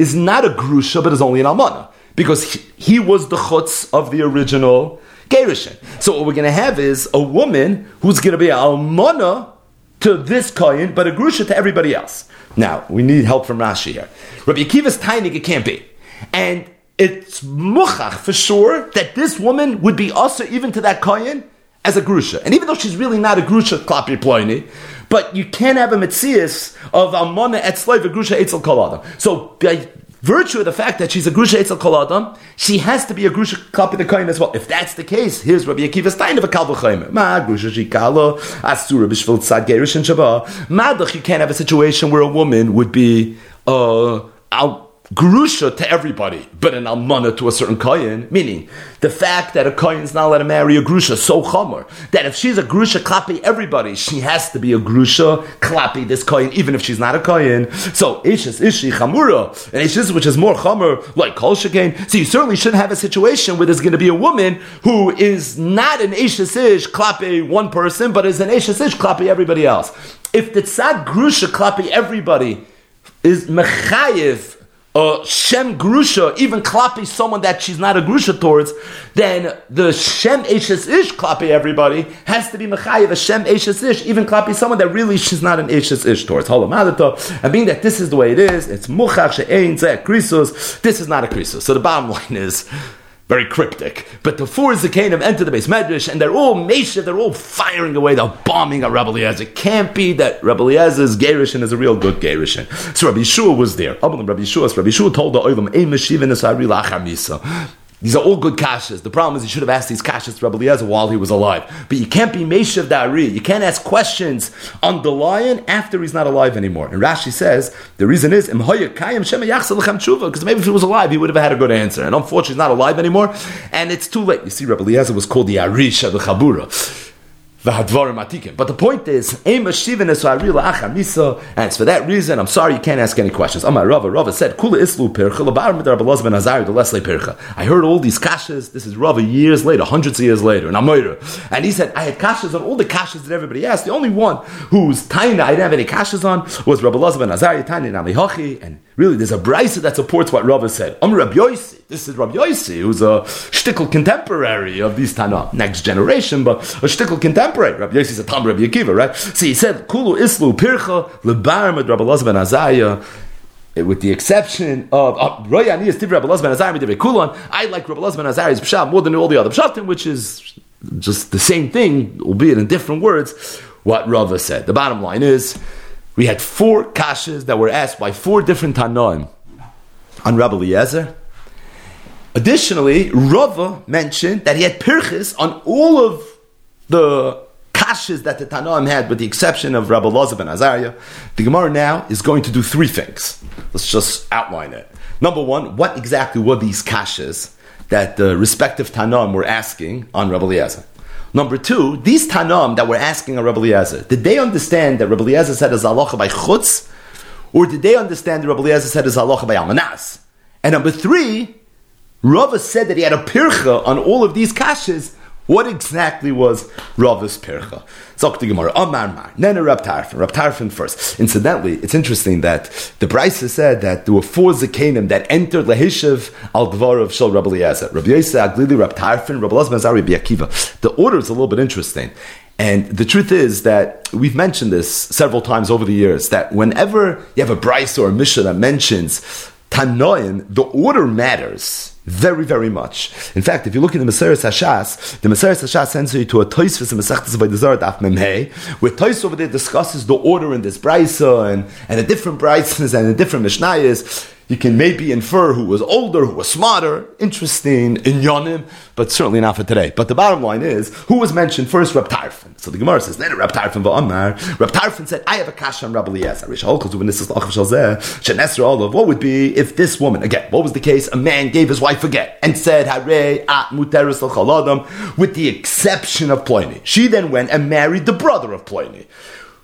is not a grusha but is only an amana because he, he was the chutz of the original So what we're going to have is a woman who's going to be an almana to this kohen, but a grusha to everybody else. Now, we need help from Rashi here. Rabbi Akiva's tainig, it can't be. And it's muchach for sure that this woman would be also even to that kohen as a grusha. And even though she's really not a grusha klapi ploini, but you can't have a mitzias of almana et slave a grusha etzel kol So by virtue of the fact that she's a grusha etzel kol adam, she has to be a grusha klapi the kohen as well. If that's the case, here's Rabbi Akiva Stein of a kal v'chayim. Ma grusha shikalo asura b'shvil tzad gerish and shabbat. Madach, you can't have a situation where a woman would be uh, out grusha to everybody, but an almana to a certain kohen. Meaning, the fact that a kohen is not allowed to marry a grusha so chomer that if she's a grusha klapi everybody, she has to be a grusha klapi this kohen, even if she's not a kohen. So ishes ishi chamura and ishes which is more chomer like kol shekain. So you certainly shouldn't have a situation where there's going to be a woman who is not an ishes ish klapi one person, but is an ishes ish klapi everybody else. If the tzad grusha klapi everybody is mechayiv uh, Shem Grusha, even klapi someone that she's not a Grusha towards, then the Shem Eshes Ish klapi everybody has to be Mechayev, a Shem Eshes Ish, even klapi someone that really she's not an Eshes Ish towards. And being that this is the way it is, it's Muchach She'ein Zeh Krisus, this is not a Krisus. So the bottom line is, very cryptic. But the four Zakanim enter the beis medrash, and they're all Mesha, they're all firing away, they're bombing at Rabbi Eliezer. It can't be that Rabbi Eliezer's Gerishin is a real good Gerishin. So Rabbi Yeshua was there. Rabbi Yeshua, Rabbi Yeshua told the Oilam, These are all good kashas. The problem is you should have asked these kashas to Rabbi Eliezer while he was alive. But you can't be Meshav Dari. You can't ask questions on the lion after he's not alive anymore. And Rashi says the reason is because maybe if he was alive, he would have had a good answer. And unfortunately, he's not alive anymore, and it's too late. You see, Rabbi Eliezer was called the Arisha, the Chabura. But the point is, and it's for that reason, I'm sorry you can't ask any questions. Amar Rava, Rava said, Kula I heard all these kashas, this is Rava years later, hundreds of years later, and I'm And he said, I had kashas on all the kashas that everybody asked. The only one whose taina I didn't have any kashas on was Rabbi Lazar ben Azariah, taina Namihochi, and really there's a brisa that supports what Rava said. Amar Rabbi Yosi, this is Rabbi Yosi, who's a shtickle contemporary of these Tana, next generation, but a shtickle contemporary. Rabbi Yosi is a Tam Rabbi Akiva, right? So he said, Kulu Islu Pircha, Lebarim Rabbi Lazar ben Azariah, with the exception of uh, Roy Aniyas Tiv Rabbi ben Azariah Kulon, I like Rabbi Lazar ben Azariah's Pshat more than all the other Pshatim, which is just the same thing, albeit in different words, what Rava said. The bottom line is, we had four kashas that were asked by four different Tanoim on Rabbi Eliezer, Additionally, Rava mentioned that he had pirchis on all of the kashas that the Tanoim had, with the exception of Rabbi Loza ben Azariah, the Gemara now is going to do three things. Let's just outline it. Number one, what exactly were these kashas that the respective Tanoim were asking on Rabbi Eliezer? Number two, these Tanoim that we're asking on Rabbi Eliezer, did they understand that Rabbi Eliezer said as halacha by chutz, or did they understand that Rabbi Eliezer said as halacha by almanas? And number three, Rava said that he had a pircha on all of these kashas, what exactly was Rava's Pircha? Zok Gemara, Amar Mar, Nene Rab Tarfin, Rab Tarfin first. Incidentally, it's interesting that the Brisa said that there were four Zakanim that entered Lehishav al Dvar of Shal Rabbi Eliezer. Rabbi Yosef, HaGlili, Rab Tarfin, Rabbi Elazar Mazari, Akiva. The order is a little bit interesting. And the truth is that we've mentioned this several times over the years that whenever you have a Brisa or a Mishnah that mentions Tanoim, the order matters very, very much. In fact, if you look in the Maseres Hashas, the Maseres Hashas sends you to a Toisvis and Masechtas by the Zard Af where Tois over there discusses the order in this Brisa and, and the different Brisas and the different Mishnayos. You can maybe infer who was older, who was smarter, interesting in Yonim, but certainly not for today. But the bottom line is, who was mentioned first? Reb Tarfon. So the Gemara says, then Reb Tarfon v'Amar. Reb Tarfon said, I have a kasha on Rabbi Eliezer. What would be if this woman, again, what was the case? A man gave his wife a get and said, Hare at muteris with the exception of Pliny. She then went and married the brother of Ploini.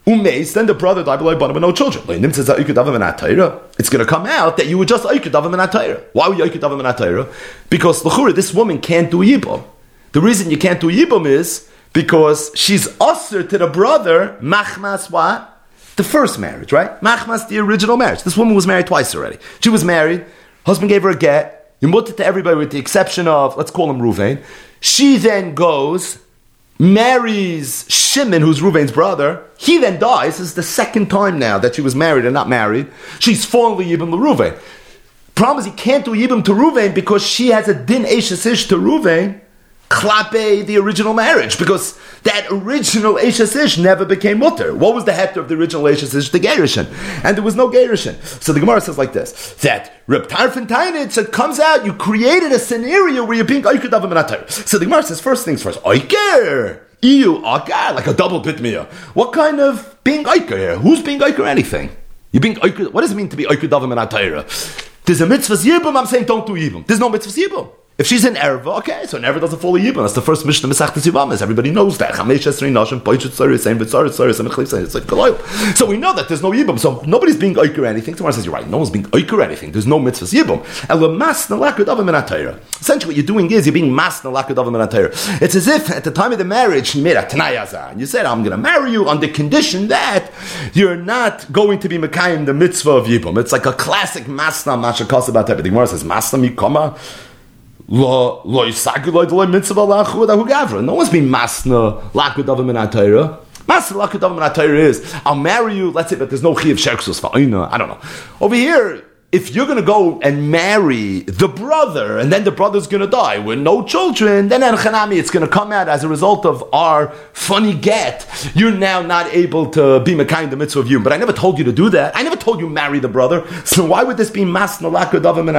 Umeis, then the brother died below but no children. It's going to come out that you were just Aikadavim and. Why were you Aikadavim and? Because Lachura, this woman can't do Yibam. The reason you can't do Yibam is because she's usher to the brother, Machmas what? The first marriage, right? Machmas, the original marriage. This woman was married twice already. She was married, husband gave her a get, you it to everybody with the exception of, let's call him Ruvain. She then goes marries Shimon, who's Ruvain's brother. He then dies. This is the second time now that she was married and not married. She's fallen Yibam to Ruvain. Problem is, he can't do Yibam to Ruvain because she has a din Eshesish to Ruvain klape the original marriage because that original Eishas never became mutter. What was the heter of the original Eishas The Gerishin. And there was no Gerishin. So the Gemara says like this, that Reb Tarfin Tainitz, it comes out, you created a scenario where you're being Oikid of a So the Gemara says, first things first, Oiker! EU, Akar, like a double bitmiyah. What kind of being Oiker here? Who's being Oiker anything? You're being Oiker, what does it mean to be Oiker Davim and There's a mitzvah Yibum, I'm saying don't do Yibum. There's no mitzvah Yibum. If she's in Erva, okay, so Erva doesn't fall a Yibam. That's the first mission of Mesach Yivamis. Everybody knows that. So we know that there's no Yibam. So nobody's being Oiker anything. Tomorrow says, you're right, no one's being Oiker anything. There's no mitzvahs Yibam. Essentially, what you're doing is you're being mas It's as if at the time of the marriage. And you said, I'm going to marry you on the condition that you're not going to be Mekayim the mitzvah of Yibam. It's like a classic Masna Mashakos about everything. Gemara says, Masna Mikoma. No one's been masna lakudavim in Atayra. Masna lakudavim in Atayra is I'll marry you. Let's say, but there's no chi of sheksus for I don't know. Over here, if you're going to go and marry the brother and then the brother's going to die with no children, then Erchanami, it's going to come out as a result of our funny get. You're now not able to be Mekayim the mitzvah of you. But I never told you to do that. I never told you marry the brother. So why would this be Masna Lakadavim and?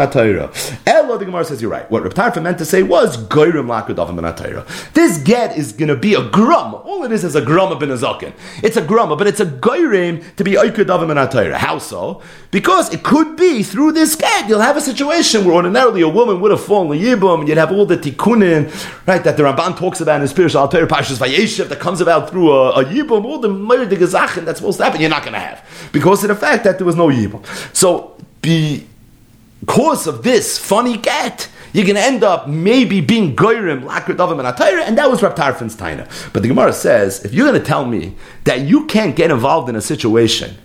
Ella, the Gemara says you're right. What Reb Tarfa meant to say was Goyrim Lakadavim and. This get is going to be a grum. All it is is a grum of Benazakin. It's a grum, but it's a Goyrim to be Oikadavim and. How so? Because it could be through this get, you'll have a situation where ordinarily a woman would have fallen yibum, and you'd have all the tikkunin, right, that the Ramban talks about in his spiritual Alter Pashas Vayeshev that comes about through a, a yibum, all the murder gezachen that's supposed to happen, you're not going to have. Because of the fact that there was no yibum. So, because of this funny get, you're going to end up maybe being goyrim, lakradavim, and atayra, and that was Rab taina. But the Gemara says, if you're going to tell me that you can't get involved in a situation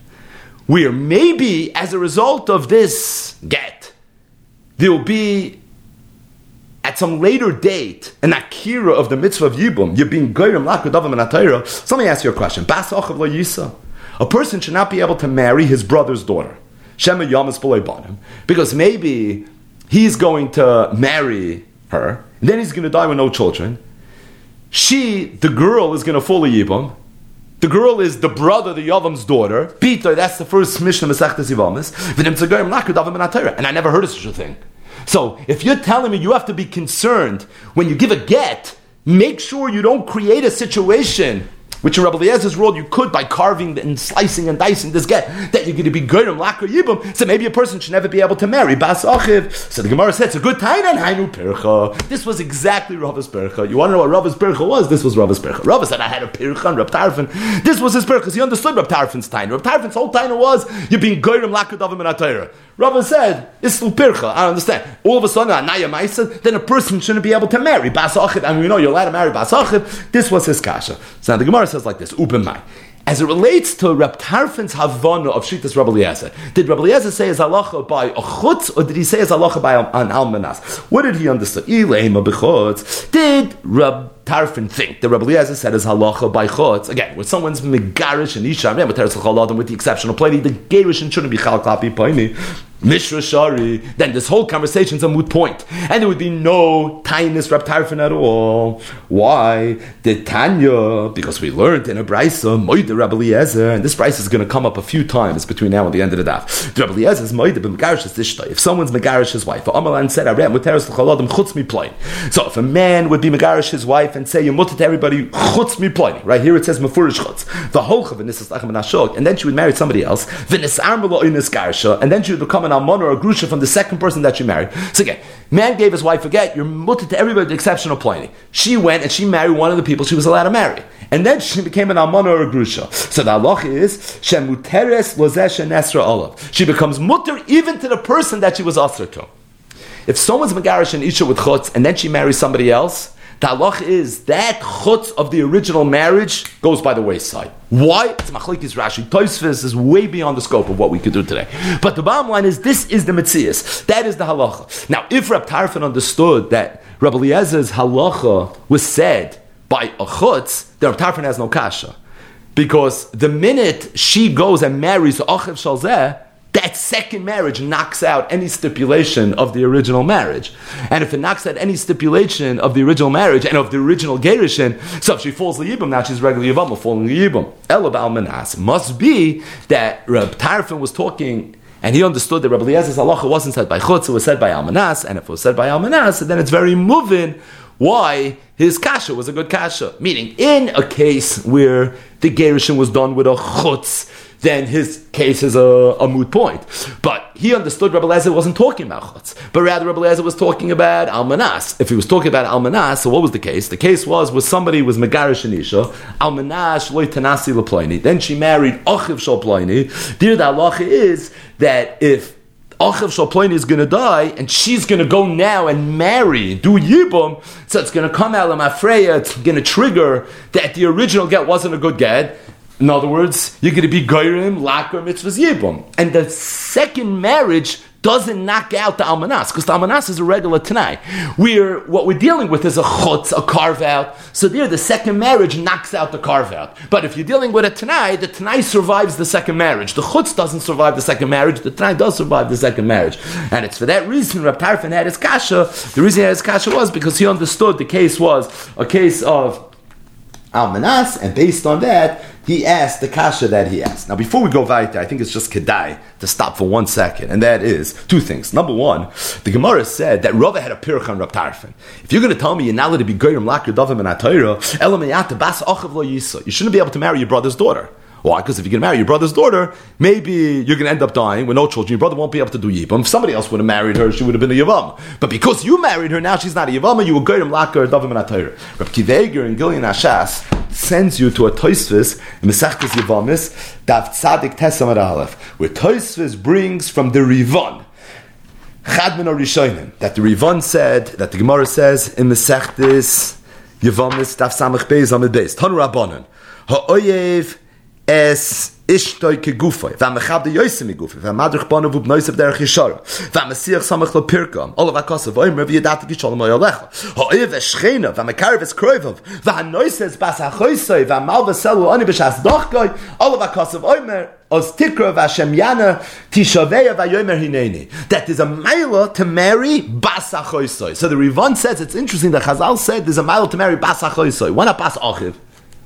where maybe as a result of this get, there'll be at some later date an akira of the mitzvah of Yibum, you're being goyim lakadavam and atayra. So let me ask you a question. A person should not be able to marry his brother's daughter. Shema Yamas banim, because maybe he's going to marry her, and then he's going to die with no children. She, the girl, is going to fall a Yibum, the girl is the brother, the Yavam's daughter. Peter, that's the first Mishnah Masechtas Yivamis. And I never heard of such a thing. So, if you're telling me you have to be concerned when you give a get, make sure you don't create a situation which in Rabbi Eliezer's world you could by carving and slicing and dicing this get, that you're going to be goyim laker yibum. So maybe a person should never be able to marry bas achiv. So the Gemara said it's a good time and hainu pircha. This was exactly Rava's pircha. You want to know what Rava's pircha was? This was Rava's pircha. Rava said I had a pircha and Rab. This was his pircha he understood Rab Tarfin's time. Rab Tarfin's whole time was you're being goyim laker davim and Rava said, Islu Pircha, I understand. All of a sudden, then a person shouldn't be able to marry Bas. I mean, you know, you're allowed to marry Bas. This was his kasha. So now the Gemara says like this, Ubemai. As it relates to Reb Tarfin's Havana of Shitas Rabbi Eliezer, did Rabbi Eliezer say his halacha by a chutz, or did he say his halacha by an almanas? What did he understand? Did Reb Tarfin think the Rabbi Eliezer said his halacha by chutz? Again, when someone's megarish and isha, with the exception of plenty, the garish shouldn't be chalklapi paini. Mishra Shari, then this whole conversation is a moot point, and there would be no tinus Rab Tarfin at all. Why? The Tanya, because we learned in a brisa Moide Rabbi Eliezer, and this brisa is going to come up a few times between now and the end of the daf. Rabbi Eliezer is Moide b'megarish Ishtai. If someone's megarish his wife, Amalan said, "I read muteres l'chaladim chutz mi plain." So if a man would be megarish his wife and say, "You mutter to everybody chutz mi plain," right here it says mefurish chutz, the whole v'nisas lachem and then she would marry somebody else, v'nis armelo inis garsha, and then she would become an almon or a grusha from the second person that she married. So again, man gave his wife a get, you're mutter to everybody with the exception of Pliny. She went and she married one of the people she was allowed to marry. And then she became an almon or a grusha. So the halach is, shemuteres lozesh nesra olav. She becomes mutter even to the person that she was usher to. If someone's megarish and isha with chutz and then she marries somebody else, the halach is that chutz of the original marriage goes by the wayside. Why? It's machlekes Rashi. Tosfos is way beyond the scope of what we could do today. But the bottom line is this is the mitzias. That is the halacha. Now, if Rab Tarfon understood that Rabbi Eliezer's halacha was said by a chutz, then Rab Tarfon has no kasha. Because the minute she goes and marries Achiv Shalzeh, that second marriage knocks out any stipulation of the original marriage. And if it knocks out any stipulation of the original marriage and of the original Gerishin, so if she falls Yibam, now she's regular Yivam, falling Yibam. Elab al Manas must be that Reb Tarfin was talking and he understood that Rabbi Eliezer's halacha wasn't said by Chutz, it was said by Almanas, and if it was said by Almanas, then it's very moving why his kasha was a good kasha. Meaning, in a case where the Gerishon was done with a Chutz, then his case is a, a moot point. But he understood Rabbi Lezer wasn't talking about chutz, but rather Rabbi Lezer was talking about almanas. If he was talking about almanas, so what was the case? The case was was somebody was megarish anisha, almanas loy tanasi leploini. Then she married achiv shal. Dear the halacha is that if Achav Shalploini is going to die, and she's going to go now and marry, do Yibum, so it's going to come out of Mafreya, it's going to trigger that the original get wasn't a good get, in other words, you're going to be goyrim, laker, mitzvahs, yibum. And the second marriage doesn't knock out the almanas, because the almanas is a regular tanai. We're, what we're dealing with is a chutz, a carve out. So there, the second marriage knocks out the carve out. But if you're dealing with a tanai, the tanai survives the second marriage. The chutz doesn't survive the second marriage, the tanai does survive the second marriage. And it's for that reason Rab Tarfon had his kasha. The reason he had his kasha was because he understood the case was a case of almanas, and based on that, he asked the kasha that he asked. Now, before we go weiter, I think it's just kedai to stop for one second, and that is two things. Number one, the Gemara said that Rava had a pirch on. If you're going to tell me you're not allowed to be goyim lakir dovim and atayra, you shouldn't be able to marry your brother's daughter. Why? Because if you're going to marry your brother's daughter, maybe you're going to end up dying with no children. Your brother won't be able to do yibam. If somebody else would have married her, she would have been a yavam. But because you married her, now she's not a yavam, you will go to lakar davim and atayr. Reb Kiveger and Gillian Ashas sends you to a toisvis Mesachtes Yavamis, Dav Tzadik Tesam Aleph, where toisvis brings from the Rivon. Or Rishonim, that the Rivon said, that the Gemara says in Mesachtes Yavamis, Dav Samach Beis Amid Beis, Tanu Rabbanon, Ha'oyev es ishtoy ke gufoy va machad yoyse mi gufoy va madrich banu vub auf der chishara va masir samach lo pirkam all of a kos of oim revi yadat ki shalom yalech ha ev shchena va makar ves kroivov va neus es bas a khoysoy va mal vesel ani beshas doch goy all of a kos of oim os tikra va shem yana tishavei va yomer hineni. That is a mile to marry bas a khoysoy so the Rivan says it's interesting that Chazal said there's a mile to marry bas a khoysoy one a bas achiv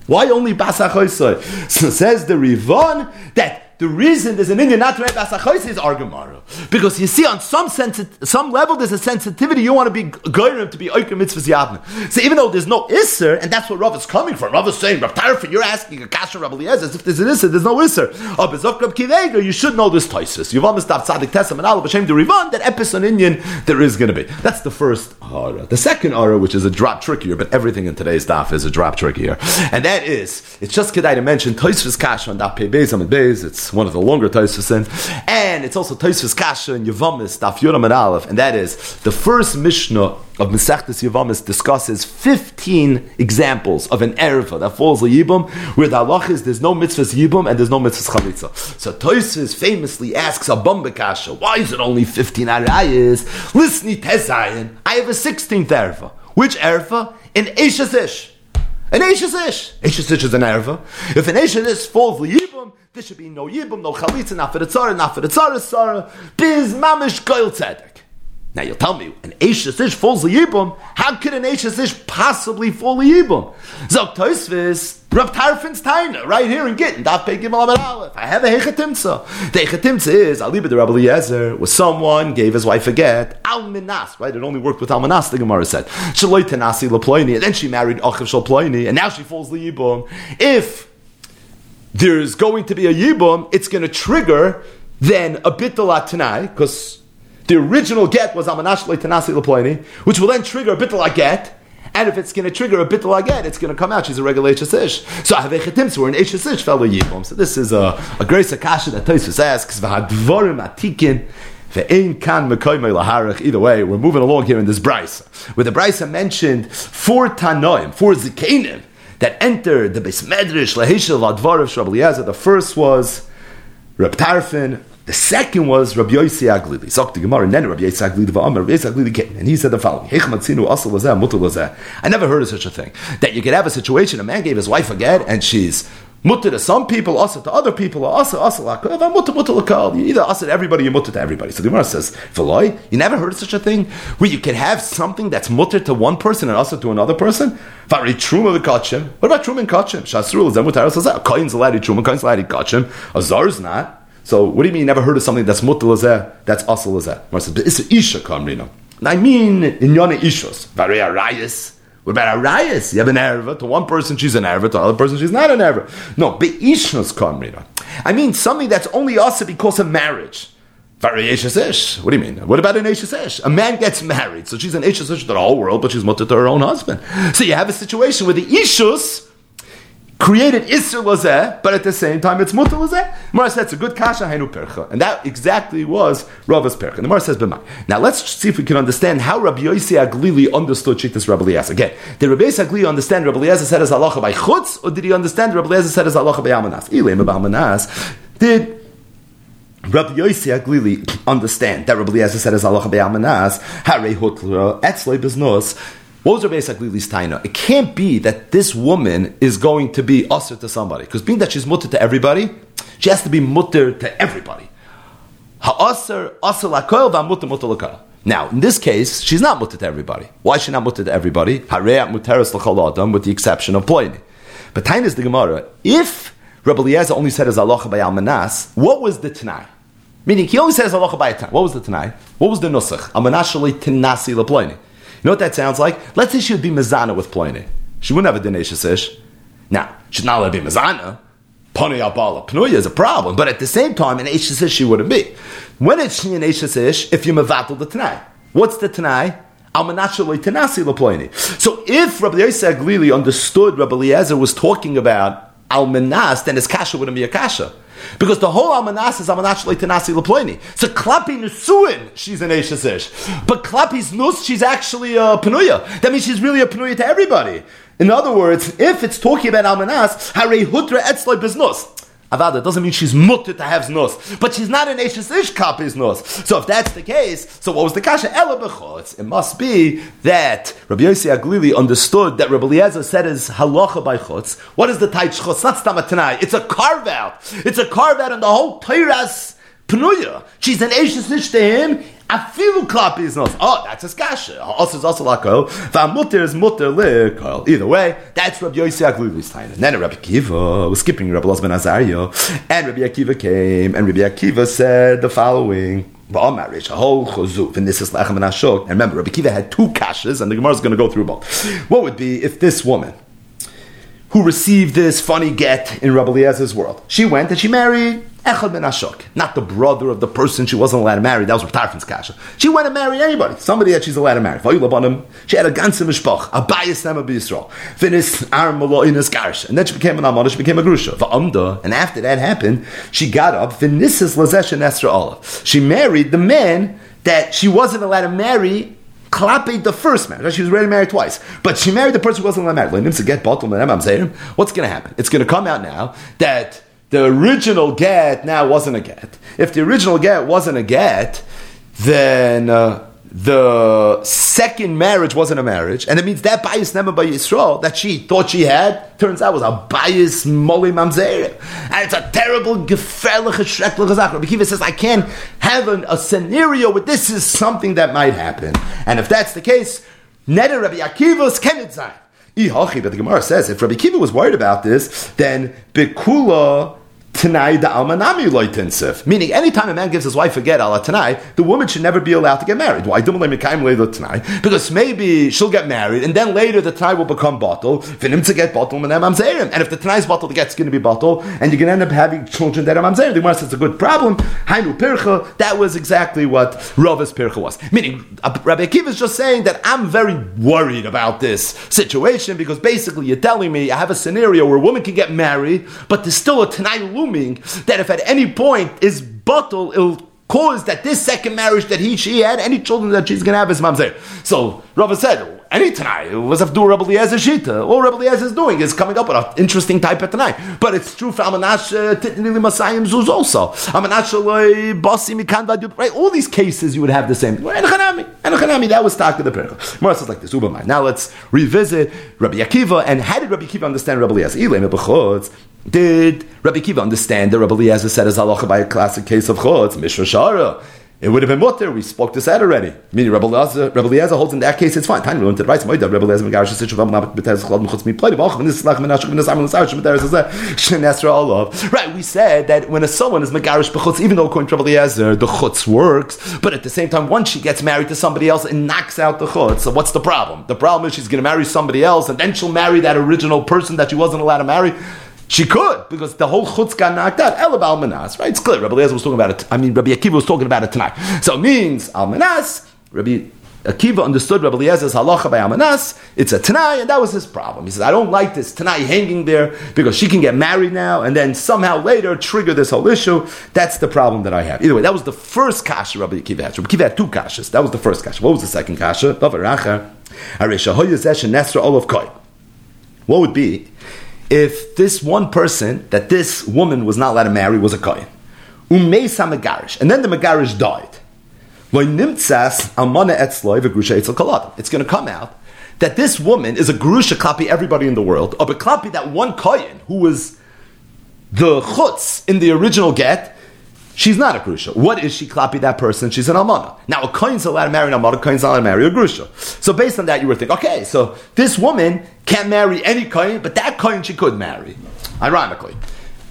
why only Basa So says the Rivon that the reason there's an Indian not to write Basachois is Argamara. Because you see, on some sensi- some level, there's a sensitivity you want to be goyim to be Oiker Mitzvahs Yavna. So even though there's no Isser, and that's where Rav is coming from, Rav is saying, Rav Tarfin, you're asking a Kasha Rav Eliezer, as if there's an Isser, there's no Isser. Oh, Bezok Rav Kivega, you should know this Toisus. You've almost stopped Tzadik Tesam and Allah, B'Shem Rivan, that Epis Indian, there is going to be. That's the first Ara. The second Ara, which is a drop trickier, but everything in today's daf is a drop trickier. And that is, it's just Kedai to mention Toisvis Kasha on Daf Pei Beis Amid Beis, it's one of the longer Toisvis in, and it's also Toisvis Kasha in Yavamis, Daf Yoram and Aleph, and that is, the first Mishnah of Mesechtes Yavamis discusses 15 examples of an erva that falls a yibum, where the halach is there's no mitzvahs yibum and there's no mitzvahs chalitza. So Toises famously asks a Bombekasha, why is it only 15 arayas? Listen, Tezayin, I have a 16th erva. Which erva? In Eishes Ish. An Eishes Ish. Eishes Ish is an erva. If an Eishes Ish falls the yibum, there should be no yibum, no chalitza, not for the tzara, not for the tzara, tzara. Biz mamish goyel tzedek. Now you'll tell me, an Eishes Ish falls the Yibum, how could an Eishes Ish possibly fall the Yibum? Zok Toisvis, Rav Tarfin's Taina, right here in Gittin, Daf Pei Gimel Amar Aleph. I have a Hechatimtza. The Hechatimtza is, Aliba the Rabbi Eliezer, was someone gave his wife a get, Al Minas, right? It only worked with Al Minas, the Gemara said. Shaloi Tanasi Laploini, and then she married Achav Shalploini, and now she falls the Yibum. If there's going to be a Yibum, it's going to trigger then a Bitalat Tanai, because the original get was Amanash Tanasi Lapoini, which will then trigger a bittul get. And if it's going to trigger a bittul get, it's going to come out. She's a regular HSish. So I Havechetim, so we're an HSish fellow Yibom. So this is a, a great Akasha that Tosus asks, V'hadvorim atikin, Either way, we're moving along here in this brisa, where the brisa mentioned four tanoim, four zikanim that entered the Lahishel Advar of The first was Reb Tarfin, the second was Rabbi Yossi HaGlili. Zok the Gemara, and then Rabbi Yossi HaGlili v'Amar, Rabbi Yossi HaGlili came, and he said the following, I never heard of such a thing. That you could have a situation, a man gave his wife a get, and she's mutter to some people, also to other people, also, also, oh, mutter, mutter, lakal. You either also to everybody, you mutter to everybody. So the Gemara says, Veloy, you never heard of such a thing? Where you can have something that's mutter to one person and also to another person? Vari truma v'kachim. What about truma and kachim? Shasrul, Zemutar says, Kain's allowed to truma, Kain's allowed to kachim. Azar's not. So what do you mean you never heard of something that's mutal that's asal lazeh? It's isha kamrina. I mean in yona ishos, vari arayis. What about arayis? You have an erva. To one person she's an erva, to another person she's not an erva. No, beishnos kamrina. I mean something that's only asa because of marriage. Varias ish. What do you mean? What about an Ish? A man gets married, so she's an Ish to the whole world, but she's mutter to her own husband. So you have a situation where the Ishus created Isser Lazeh, but at the same time it's Mutter Lazeh. Mara said it's a good Kasha Hainu Percha. And that exactly was Rava's Percha. And Mara says, B'mai. Now let's see if we can understand how Rabbi Yossi HaGlili understood Shittas Rabbi Eliezer. Again, did Rabbi Yossi HaGlili understand Rabbi Eliezer said as halacha by Chutz, or did he understand Rabbi Eliezer said as halacha by Amanas? Ilim by Amanas. Did Rabbi Yossi HaGlili understand that Rabbi Eliezer said as halacha by Amanas? Harei Hutler, uh, Etzloi Beznos, what was taina? It can't be that this woman is going to be usher to somebody. Because being that she's mutter to everybody, she has to be mutter to everybody. Now, in this case, she's not mutter to everybody. Why is she not mutter to everybody? With the exception of Ploini. But taina is the Gemara. If Rabbi Eliezer only said as Allah by Almanas, what was the Tanai? Meaning, he only says Allah by Tanai. What was the Tanai? What was the Nusach? Almanas l'ploini. You know what that sounds like? Let's say she would be Mazana with Ploini. She wouldn't have a Dinesh Ish. Now, she's not allowed to be Mazana. Pani Abala. Pnuya is a problem, but at the same time, an Ish she wouldn't be. When it's an Ish if you mevatel the Tanai. What's the Tanai? Pliny. So if Rabbi Yosef Glili understood Rabbi Eliezer was talking about Almanas, then his kasha wouldn't be a kasha. Because the whole Almanas is Almanas Tenasi Laploini. So Klapi Nusuin, she's an Eishasish. But Klapi's Nus, she's actually a Penuya. That means she's really a Penuya to everybody. In other words, if it's talking about Almanas, Hare hutra Etzloi Beznus. Avada doesn't mean she's mutter to have znus, but she's not an Ashes Ish kapis znus. So if that's the case, so what was the kasha? It must be that Rabbi Yossi HaGlili understood that Rabbi Eliezer said is halacha by chutz. What is the taich chutz? Not stamatanai. It's a carve out. It's a carve out, and the whole Torah's Pnuya. She's an to him. Afilu klapi is not. Oh, that's a skasha. Also is also like oh, oil. Vamutter is mutter le oh, Either way, that's Rabbi Yosef HaGlili's time. And then Rabbi Akiva was skipping Rabbi Lozman Azario, and Rabbi Akiva came, and Rabbi Akiva said the following. And this is Lechem and Ashok. And remember, Rabbi Akiva had two kashas, and the Gemara is going to go through both. What would be if this woman, who received this funny get in Rabbi Eliezer's world, she went and she married Echad ben Ashok, not the brother of the person she wasn't allowed to marry. That was Tarfin's kasha. She went to marry anybody, somebody that she's allowed to marry. She had a ganze mishpach, a bias nema b'Yisrael. Finis armalo in his garsh, and then she became an amana. She became a grusha. And after that happened, she got up. Finisses lazesh and Esra Olav. She married the man that she wasn't allowed to marry Klape the first marriage. She was already married twice. But she married the person who wasn't allowed to marry. What's going to happen? It's going to come out now that the original get now wasn't a get. If the original get wasn't a get, then uh, the second marriage wasn't a marriage, and it means that bias never by Yisrael that she thought she had turns out was a bias molly mamzer, and it's a terrible gefährliche. Rabbi Kiva says I can't have an, a scenario where this is something that might happen, and if that's the case, neder Rabbi Akiva's kenetzai. But the Gemara says if Rabbi Kiva was worried about this, then Bikula Tanai da almanami. Meaning, anytime a man gives his wife a get ala tanai, the woman should never be allowed to get married. Why? Him? Because maybe she'll get married, and then later the tanai will become bottle. Finim to get bottle, and if the tanai is bottle, the get's going to be bottle, and you're going to end up having children that are mamzerim. The Gemara says it's a good problem. Hainu pircha. That was exactly what Rav's pircha was. Meaning, uh, Rabbi Akiva is just saying that I'm very worried about this situation because basically you're telling me I have a scenario where a woman can get married, but there's still a tanai assuming that if at any point is bottle, it'll cause that this second marriage that he she had, any children that she's gonna have is mamzer. So Rava said, any tonight it was after Rabbi Eliezer Shita. All Rabbi Eliezer is doing is coming up with an interesting type of tonight. But it's true for Amanash Titnili Masayim Zuz also. Amanash Basi Mikan Right, all these cases you would have the same. Enochanami, that was talk of the Percha. More says like this. Now let's revisit Rabbi Akiva and how did Rabbi Akiva understand Rabbi Eliezer? Did Rabbi Kiva understand that Rabbi Eliezer said as halacha by a classic case of chutz, Mishra Shara? It would have been mutter. We spoke this out already. Meaning Rabbi Eliezer, Rabbi Eliezer holds in that case it's fine. We learned it right. Rabbi Eliezer megarish situation of betez chlad mechutz mi play. V'achim this lach menashuk v'nes amin shenesra olav. Right. We said that when a someone is megarish b'chutz, even though according to Rabbi Eliezer the chutz works, but at the same time once she gets married to somebody else, and knocks out the chutz. So what's the problem? The problem is she's going to marry somebody else, and then she'll marry that original person that she wasn't allowed to marry. She could, because the whole chutz got knocked out. Elab almanas, right? It's clear. Rabbi Eliezer was talking about it. I mean, Rabbi Akiva was talking about it tonight. So it means almanas. Rabbi Akiva understood Rabbi Eliezer's halacha by almanas. It's a tanai, and that was his problem. He says, I don't like this tanai hanging there because she can get married now, and then somehow later trigger this whole issue. That's the problem that I have. Either way, that was the first kasha Rabbi Akiva had. Rabbi Akiva had two kashas. That was the first kasha. What was the second kasha? What would be if this one person that this woman was not allowed to marry was a kohen, umeis megarish, and then the megarish died. It's going to come out that this woman is a grusha klapi everybody in the world, or a klapi that one kohen who was the chutz in the original get She's not a grusha. What is she klapi that person? She's an almana. Now a kohen's allowed to marry an almana, a kohen's allowed to marry a grusha. So based on that, you would think, okay, so this woman can't marry any kohen, but that kohen she could marry. Ironically,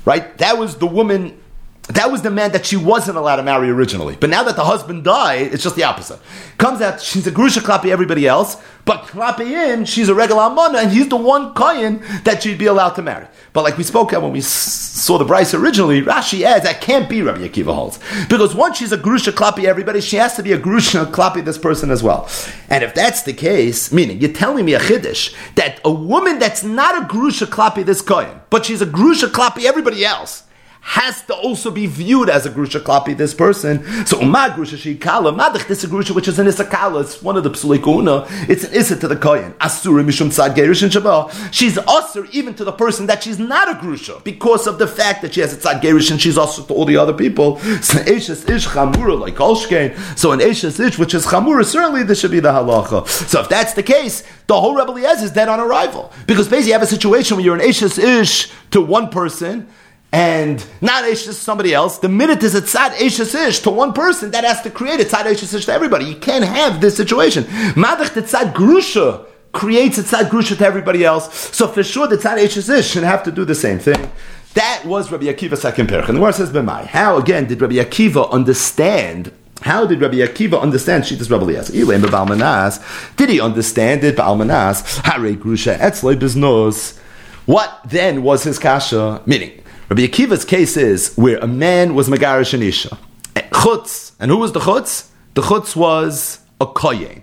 right? That was the woman that was the man that she wasn't allowed to marry originally. But now that the husband died, it's just the opposite. Comes out, she's a grusha klapi everybody else, but klapi in, she's a regular amana, and he's the one kohen that she'd be allowed to marry. But like we spoke when we saw the Bryce originally, Rashi adds that can't be Rabbi Akiva holds. Because once she's a grusha klapi everybody, she has to be a grusha klapi this person as well. And if that's the case, meaning you're telling me a chiddush, that a woman that's not a grusha klapi this kohen, but she's a grusha klapi everybody else, has to also be viewed as a grusha klapi, this person. So umad grusha shikala, madach this a grusha which is an isakala, it's one of the psulikuna, it's an issa to the kohen. Asura mishum tzad gerish and shabbat. She's usher even to the person that she's not a grusha, because of the fact that she has a tzad gerish and she's also to all the other people. So eshes ish chamura like olshkein. So an eshes ish, which is chamura, certainly this should be the halacha. So if that's the case, the whole Rebbe is dead on arrival. Because basically you have a situation where you're an eshes ish to one person, and not Eishes somebody else. The minute there's a tzad Eishes ish to one person, that has to create a tzad Eishes ish to everybody. You can't have this situation. Madach the tzad grusha creates a tzad grusha to everybody else. So for sure, the tzad Eishes ish should have to do the same thing. That was Rabbi Akiva's second perch. And the word says, B'mai. How again did Rabbi Akiva understand how did Rabbi Akiva understand Shitas Rabbi Eliezer? Did he understand it? Ba'almanas, Hare Grusha Etzloi Biznos. What then was his kasha? Meaning, Rabbi Akiva's case is where a man was Megarish and Isha. Eh, Chutz. And who was the Chutz? The Chutz was a Koyen.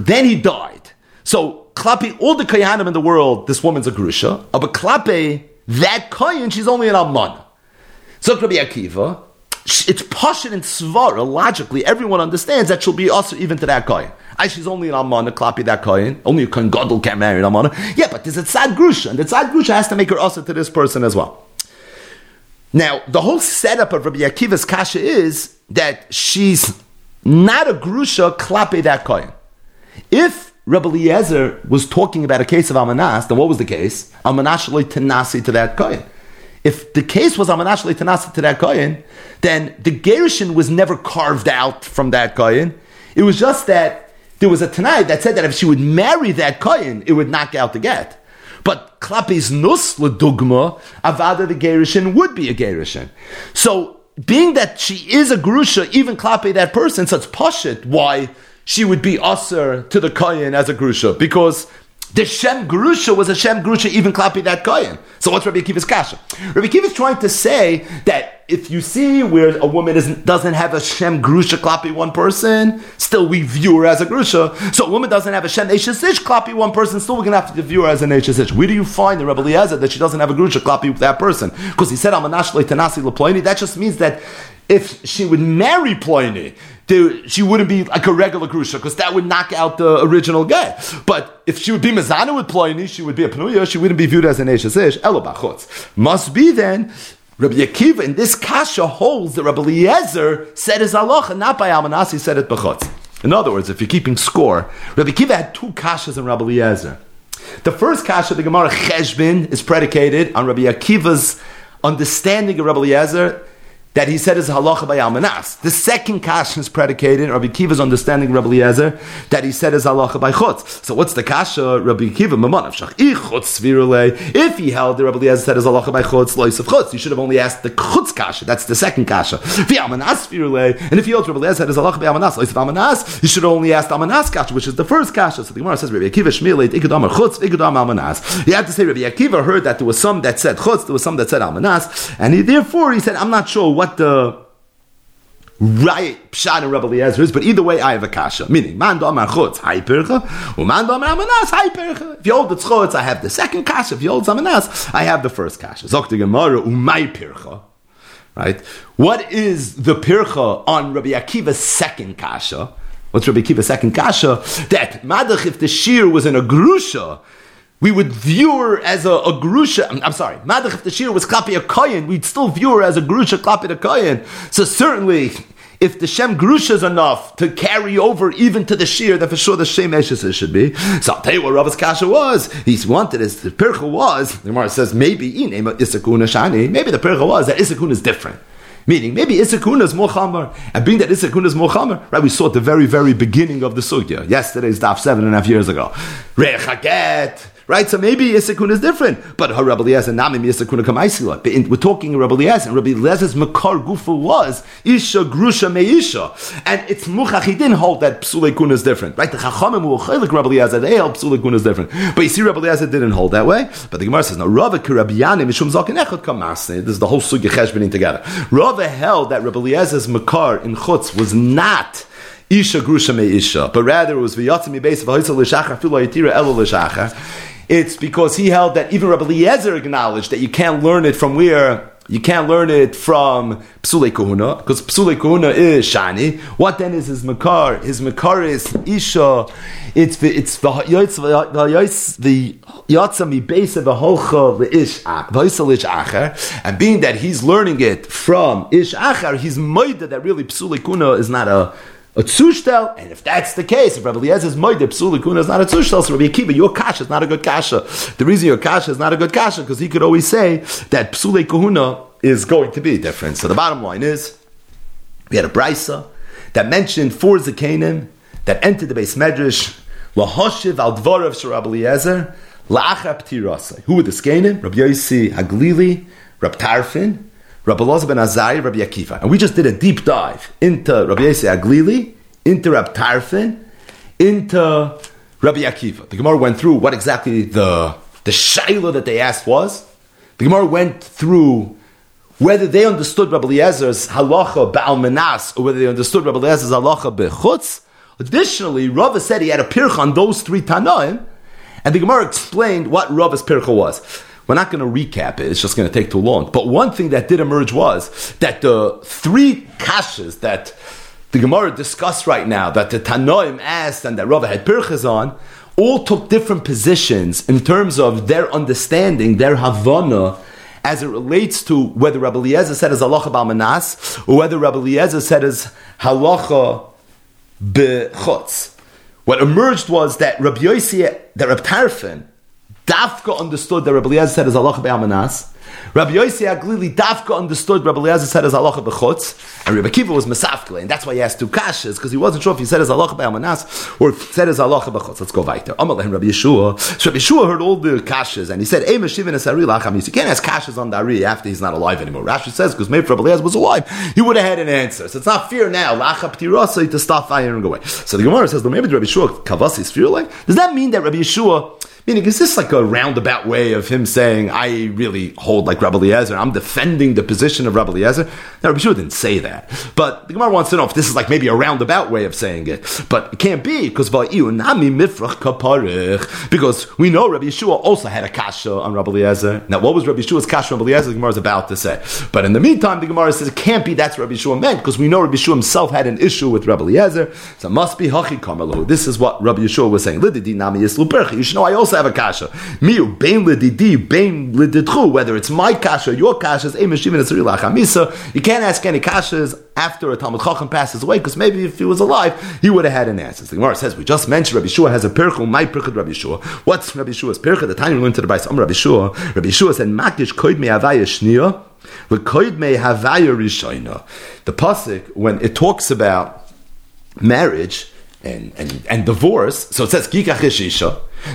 Then he died. So, Klapi, all the Koyanim in the world, this woman's a Grusha. Uh, but Klapi, that Koyen, she's only an Amman. So Rabbi Akiva, it's Pashin and Svara, logically, everyone understands that she'll be also even to that Koyen. She's only an Amana, Klapi that Kohen. Only a Kohen can't marry an Amana. Yeah, but there's a Tzad Grusha, and the Tzad Grusha has to make her also to this person as well. Now, the whole setup of Rabbi Akiva's Kasha is that she's not a Grusha Klapi that Kohen. If Rabbi Eliezer was talking about a case of Amanas, then what was the case? Amanas Tenasi to that Kohen. If the case was Amanas Tenasi to that Kohen, then the Gerishin was never carved out from that Kohen. It was just that there was a Tanai that said that if she would marry that Kohen, it would knock out the get. But Klapis Nus Ledugma, Avada the Gerishin would be a Gerishin. So, being that she is a Grusha, even Klape that person, so it's why she would be Aser to the Kohen as a Grusha. Because the Shem Grusha was a Shem Grusha, even Klapi that Kohen. So what's Rabbi Akiva's kasha? Rabbi Akiva is trying to say that if you see where a woman doesn't have a Shem Grusha Klapi one person, still we view her as a Grusha. So a woman doesn't have a Shem Eshesish Klapi one person, still we're going to have to view her as an Eshesish. Where do you find the Rabbi Eliezer that she doesn't have a Grusha with that person? Because he said, I'm a Nashle Tanasi Laploini. That just means that if she would marry Pliny, she wouldn't be like a regular grusha because that would knock out the original guy. But if she would be mezana with Pliny, she would be a penuya. She wouldn't be viewed as an eshes ish. Must be then. Rabbi Akiva in this kasha holds that Rabbi Eliezer said his Allah, not by Almanasi said it b'chutz. In other words, if you're keeping score, Rabbi Akiva had two kashas in Rabbi Eliezer. The first kasha, the Gemara Cheshbin, is predicated on Rabbi Akiva's understanding of Rabbi Eliezer that he said is halacha by almanas. The second kasha is predicated, Rabbi Kiva's understanding Rabbi Eliezer, that he said is halacha by chutz. So what's the kasha? Rabbi Kiva, mamanav shach If he held the Rabbi Eliezer said is halacha by chutz, lois of chutz, you should have only asked the chutz kasha. That's the second kasha. Vi almanas virule. And if he held Rabbi Eliezer said is halacha by almanas, lois of almanas, you should have only asked almanas kasha, which is the first kasha. So the Gemara says Rabbi Akiva shmileit ikadam chutz ikadam almanas. He had to say Rabbi Akiva heard that there was some that said chutz, there was some that said almanas, and he therefore he said I'm not sure what the right pshat and Rebbe Eliezer is, but either way, I have a kasha. Meaning, man do amar chutz, hay man do amar amanas, hay pircha. If you hold the tzchotz, I have the second kasha. If you hold amanas, I have the first kasha. Zok pircha. Right? What is the pircha on Rabbi Akiva's second kasha? What's Rabbi Akiva's second kasha? That madach, if the shir was in a grusha, we would view her as a, a grusha. I'm, I'm sorry, Madach if the shir was klapi a koyin, we'd still view her as a grusha klapi a koyin. So certainly, if the shem grusha is enough to carry over even to the shir, then for sure the shem eshes should be. So I'll tell you what Rava's kasha was. He wanted as the pircha was. The Gemara says maybe. Maybe the pircha was that isakuna is different. Meaning, maybe Isakuna is more. And being that Isakuna is more right, we saw at the very, very beginning of the sugya. Yesterday's daf seven and a half years ago. Rechaget right? So maybe Yisakun is different, but her Rabbi Eliezer Namim Yisakuna Kamaisila. We're talking Rabbi Eliezer, and Rabbi Eliezer's Makar was Isha Grusha Meisha, and it's Muchach. He didn't hold that Psulei is different, right? The Chachamim who Chaylik Rabbi Eliezer they held Psulei is different, but you see Rabbi Eliezer didn't hold that way. But the Gemara says no. Rava Kirabiyanim Mishum Zaken Kamasne. This is the whole Sugya Cheshbening together. Rava held that Rabbi Eliezer's Makar in Chutz was not. Isha grusha me isha, but rather it was v'yatzim base of ha'isal l'shachar filo yitira elo l'shachar. It's because he held that even Rabbi Eliezer acknowledged that you can't learn it from where you can't learn it from Psule Kohuna, because Psule Kohuna is Shani. What then is his Makar? His Makar is Isha. It's the it's the Yatzami base of the Holcha the Ish Acher. And being that he's learning it from Ish Acher, he's moida that really Psule Kohuna is not a a tzushtel, and if that's the case, if Rabbi Eliezer's moide psula kuna is not a tzushtel, so Rabbi Akiva, your kasha is not a good kasha. The reason your kasha is not a good kasha because he could always say that psule is going to be different. So the bottom line is, we had a brisa that mentioned four zakanim that entered the beis medrash lahoshiv al dvorav shel Eliezer la'achar ptirasai. Who were the zakanim? Rabbi Yossi Haglili, Rabbi Tarfin, Rabbi Elazar ben Azari, Rabbi Akiva. And we just did a deep dive into Rabbi Yossi HaGlili, into Rabbi Tarfin, into Rabbi Akiva. The Gemara went through what exactly the, the shaila that they asked was. The Gemara went through whether they understood Rabbi Eliezer's halacha ba'al menas, or whether they understood Rabbi Eliezer's halacha bechutz. Additionally, Rava said he had a pircha on those three tanaim, and the Gemara explained what Rava's pircha was. We're not going to recap it, it's just going to take too long. But one thing that did emerge was that the three kashas that the Gemara discussed right now, that the Tanoim asked and that Rava had pirchas on, all took different positions in terms of their understanding, their havana, as it relates to whether Rabbi Eliezer said as halacha b'almanas, or whether Rabbi Eliezer said as halacha b'chutz. What emerged was that Rabbi Yossi, that Rabbi Tarfin, Dafka understood that Rabbi Eliezer said as Allah be'amanas. Rabbi Yossi HaGlili Dafka understood Rabbi Eliezer said as Allah bechutz, and Rabbi Kiva was Masafkele, and that's why he asked two kashas because he wasn't sure if he said as Allah be'amanas or if he said as Allah bechutz. Let's go weiter. Amalahim Rabbi Yeshua. So Rabbi Yeshua heard all the kashas, and he said, "Ey meshivin esari lachamis." You can't ask kashas on Dari after he's not alive anymore. Rashi says because maybe Rabbi Eliezer was alive, he would have had an answer. So it's not fear now lachap tirasa to stop go away. So the Gemara says, "Maybe Rabbi Yeshua kavasi is fear like." Does that mean that Rabbi Yeshua? Meaning, is this like a roundabout way of him saying, I really hold like Rabbi Eliezer, I'm defending the position of Rabbi Eliezer? Now, Rabbi Shua didn't say that. But the Gemara wants to know if this is like maybe a roundabout way of saying it. But it can't be, because because we know Rabbi Yeshua also had a kasha on Rabbi Eliezer. Now, what was Rabbi Yeshua's kasha on Rabbi Eliezer? The Gemara is about to say. But in the meantime, the Gemara says it can't be that's Rabbi Yeshua meant, because we know Rabbi Yeshua himself had an issue with Rabbi Eliezer. So it must be Hachi. This is what Rabbi Yeshua was saying. You should know I also have a kasha. Miu, bein lididi, bein lididchu, whether it's my kasha, your kasha, you can't ask any kashas after a Talmud Chacham passes away, because maybe if he was alive, he would have had an answer. The Gemara says, we just mentioned Rabbi Shua has a pircha, my pircha Rabbi Shua. What's Rabbi Shua's pircha? The time we went to the Bais, Rabbi Shua, Rabbi Shua said, Makish koid me avaya. The pasuk, when it talks about marriage, and, and, and divorce, so it says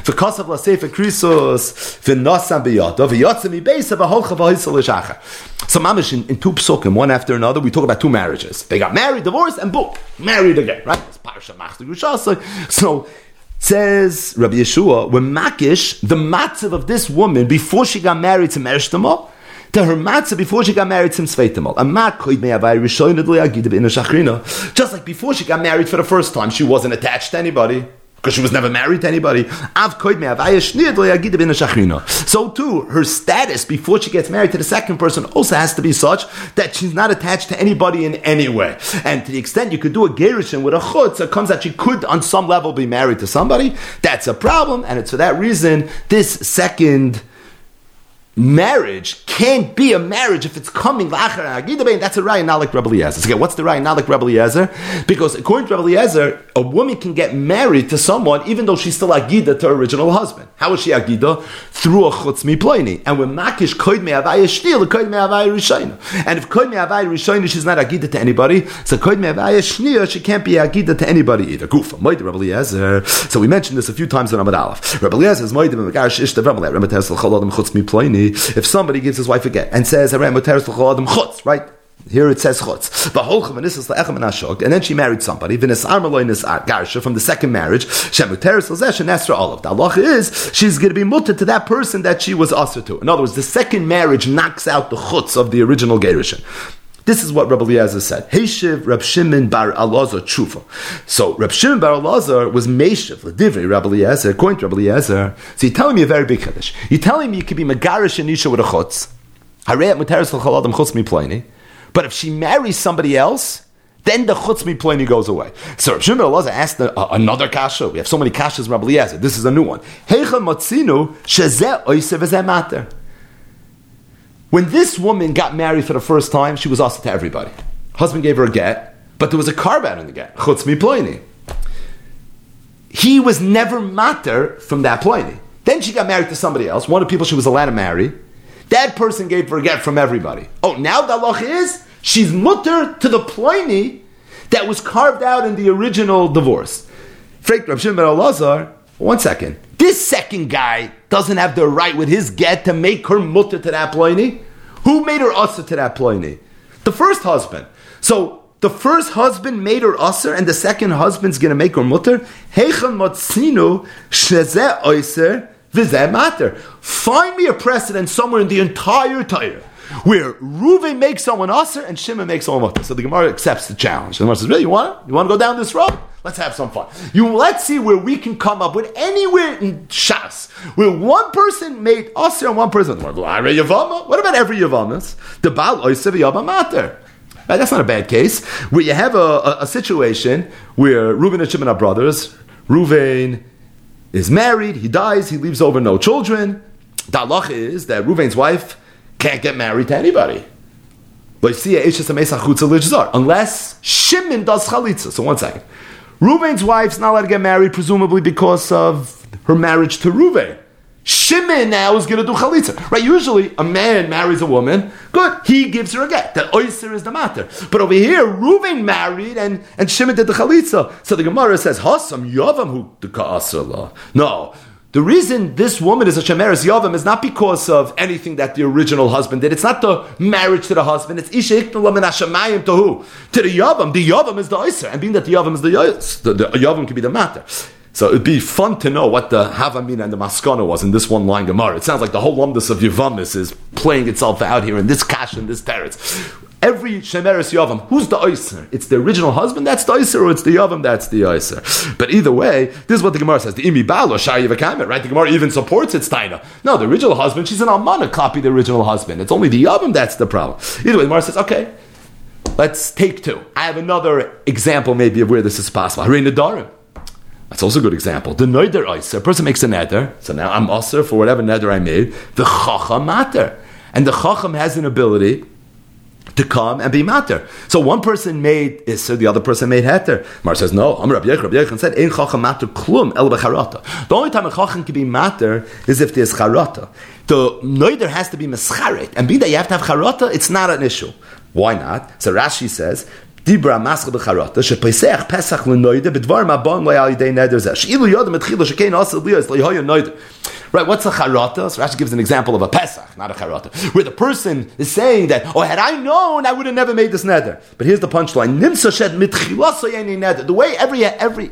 V'kosav l'sefer krisos v'nosam b'yadav v'yotzim ibeisa v'holcha v'hoisel l'shacha. So mamish in, in two psukim, one after another, we talk about two marriages. They got married, divorced, and boom, married again, right? It's Machzor So, says Rabbi Yeshua, when Makish, the matzav of this woman, before she got married to Merishtama, to her matzah before she got married to shachrina. Just like before she got married for the first time, she wasn't attached to anybody because she was never married to anybody. So too, her status before she gets married to the second person also has to be such that she's not attached to anybody in any way. And to the extent you could do a gerushin with a chutz, it comes that she could on some level be married to somebody. That's a problem, and it's for that reason this second marriage can't be a marriage if it's coming. That's a raya not like Rabbi Eliezer. So again, what's the raya not like Rabbi Eliezer? Because according to Rabbi Eliezer, a woman can get married to someone even though she's still agida to her original husband. How is she agida? Through a chutz miploini. And when makish koid me avaya shnil, koid me avaya rishayna. And if koid me avaya rishayna, she's not agida to anybody. So koid me avaya shnil, she can't be agida to anybody either. Gufa, moed Rabbi Eliezer. So we mentioned this a few times in Amad Aleph. Rabbi Eliezer is moed b'megarish ishtav Rabbi Eliezer. Rabbi Eliezer chutz miploini if somebody gives his wife a get and says, right? Here it says chutz. And then she married somebody, from the second marriage. The Allah is she's going to be mutter to that person that she was usher to. In other words, the second marriage knocks out the chutz of the original gerushin. This is what Rabbi Eliezer said. Heishiv Rab Shimon bar Alazar Tshufa. So Rab Shimon bar Alazar was Meishiv, Ledivri, Rabbi Eliezer, according to Rabbi Eliezer. So you're telling me a very big Kaddish. You're telling me you could be Megarish and Isha with a chutz. Harayat Muteris l'chol adam chutz But if she marries somebody else, then the chutz mi goes away. So Rab Shimon bar Alazar asked another kasha. We have so many kashas Rabbi Eliezer. This is a new one. Heicha matzinu shezeh oisev matter. When this woman got married for the first time, she was asked to everybody. Husband gave her a get. but there was a carve in the get. Chutz mi ploini. He was never matter from that ploini. Then she got married to somebody else, one of the people she was allowed to marry. That person gave her a get from everybody. Oh, now the loch is she's mutter to the ploini that was carved out in the original divorce. Frek Rav Shimon Elazar, one second. This second guy doesn't have the right with his get to make her mutter to that ploini. Who made her usher to that ploini? The first husband. So the first husband made her usher, and the second husband's going to make her mutter. Heichon motzinu shezeh oiser v'zeh matter. Find me a precedent somewhere in the entire Torah where Ruven makes someone usher and Shimon makes someone mutter. So the Gemara accepts the challenge. The Gemara says, "Really, you want? You want to go down this road? Let's have some fun. You let's see where we can come up with anywhere in Shas where one person made usher and one person. What about every Yavamas? The Baal Oisev Yavama Matter. Right, that's not a bad case. Where you have a, a, a situation where Reuben and Shimon are brothers. Reuven is married, he dies, he leaves over no children. The halach is that Reuven's wife can't get married to anybody. Unless Shimon does chalitza. So one second. Reuven's wife's not allowed to get married, presumably because of her marriage to Reuven. Shimon now is going to do chalitza. Right? Usually a man marries a woman, good, he gives her a get. The oyster is the matter. But over here, Reuven married and, and Shimon did the chalitza. So the Gemara says, Hasam yavam hu No. The reason this woman is a Shemeres Yavam is not because of anything that the original husband did. It's not the marriage to the husband. It's Isha Iknala Min Hashemayim to who? To the Yavam. The Yavam is the Oyster. And being that the Yavam is the Yavam, the, the can be the matter. So it'd be fun to know what the Havamina and the Maskana was in this one line Gemara. It sounds like the whole lumdus of Yavamis is playing itself out here in this kash and this teretz. Every Shemeres Yavam, who's the Oyser? It's the original husband, that's the Oyser, or it's the Yavam, that's the Oyser. But either way, this is what the Gemara says. The Imi Balo, Shayi Vakamet, right? The Gemara even supports its Steiner. No, the original husband, she's an Almana, copy the original husband. It's only the Yavam that's the problem. Either way, the Gemara says, okay, let's take two. I have another example maybe of where this is possible. Harei Nadarim. That's also a good example. The neder iser, a person makes a neder, so now I'm usher for whatever neder I made. The chacham matter, and the chacham has an ability to come and be matter. So one person made iser, the other person made heter. Mar says no. Amar Rabbi Yechon, Rabbi Yechon said ein chacham matter klum el becharata. The only time a chacham can be matter is if there's charata. The neder has to be mescharet, and be that you have to have charata, it's not an issue. Why not? So Rashi says Dibra maschel becharata shepeisech pesach lenoide bedvar mabon le'al yidei neder zeh sheilu yodem etchila shekein asa liyos le'hoya noide Right, what's a charata? So Rashi gives an example of a Pesach, not a charata, where the person is saying that, oh, had I known, I would have never made this neder. But here's the punchline: neder. The way every every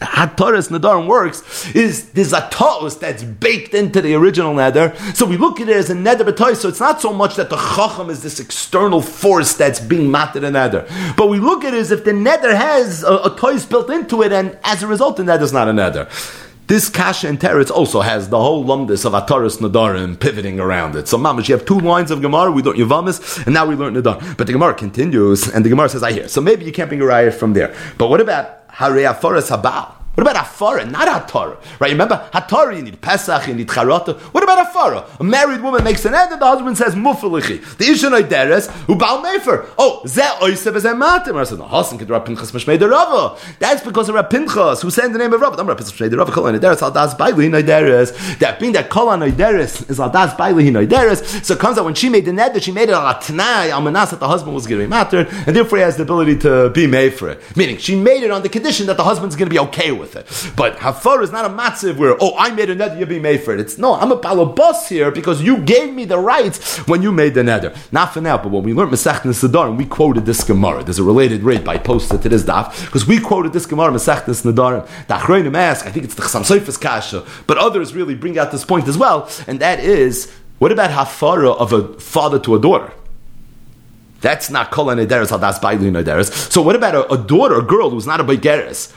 Hataras Nadarim works is there's a ta'us that's baked into the original neder. So we look at it as a neder b'toy. So it's not so much that the chacham is this external force that's being matted in neder, but we look at it as if the neder has a, a built into it, and as a result, the is not a neder. This kasha and teretz also has the whole lumdis of Ataris Nadarim pivoting around it. So, mamash, you have two lines of Gemara. We learned Yavamis, and now we learn Nadar. But the Gemara continues, and the Gemara says, "I hear." So maybe you can't bring a riot from there. But what about Harei Aforas Habal. What about Afara, not Hatara? Right? Remember, Hatara, you need Pesach, you need Charata. What about Afara? A married woman makes an end and the husband says, Mufalichi. The Deres, who Baal Mefer. Oh, Ze Oisev is Matim. I said, no, Hasan could Rab Pinchas Mashmei de Rava. That's because of Rab Pinchas, who said the name of Rava. I'm Rab Pinchas Mashmei de Rava, Kol Deres, Al Das Bailu Hinoi Deres. That being that Kol Hanoi Deres is Al Das Bailu Hinoi Deres. So it comes out when she made the that she made it Al Atnai, Al Manas, that the husband was going to be and therefore he has the ability to be it. Meaning, she made it on the condition that the husband's going to be okay with it. But Hafar is not a matziv where, oh, I made a neder, you be made for it. It's no, I'm a Palo balabas here because you gave me the rights when you made the neder. Not for now, but when we learned Masech Sadar and we quoted this Gemara, there's a related rate by posted to this daf, because we quoted this Gemara, Masech Nadar. The Achroinim ask, I think it's the Chasam Sofer's Kasha, but others really bring out this point as well, and that is, what about Hafara of a father to a daughter? That's not kol nederes hadas bailu nederes. So what about a, a, daughter, a girl who's not a begeres,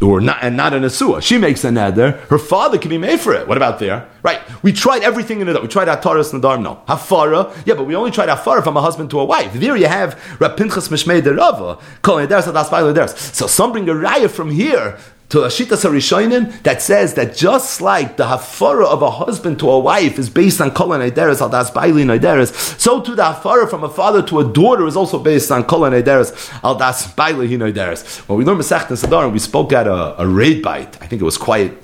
or not and not an asua? She makes a neder. Her father can be made for it. What about there? Right? We tried everything in it. We tried ataras nadar. No hafara. Yeah, but we only tried hafara from a husband to a wife. There you have Rapinchas mishmei derava kol nederes hadas bailu nederes. So some bring a raya from here to Ashita Sarishoinim that says that just like the hafara of a husband to a wife is based on Kol Neideres, al das Baili Neideres, so too the hafara from a father to a daughter is also based on Kol Neideres, al das Baili Neideres. When we learned Masech Sadar, we spoke at a, a raid bite. I think it was quite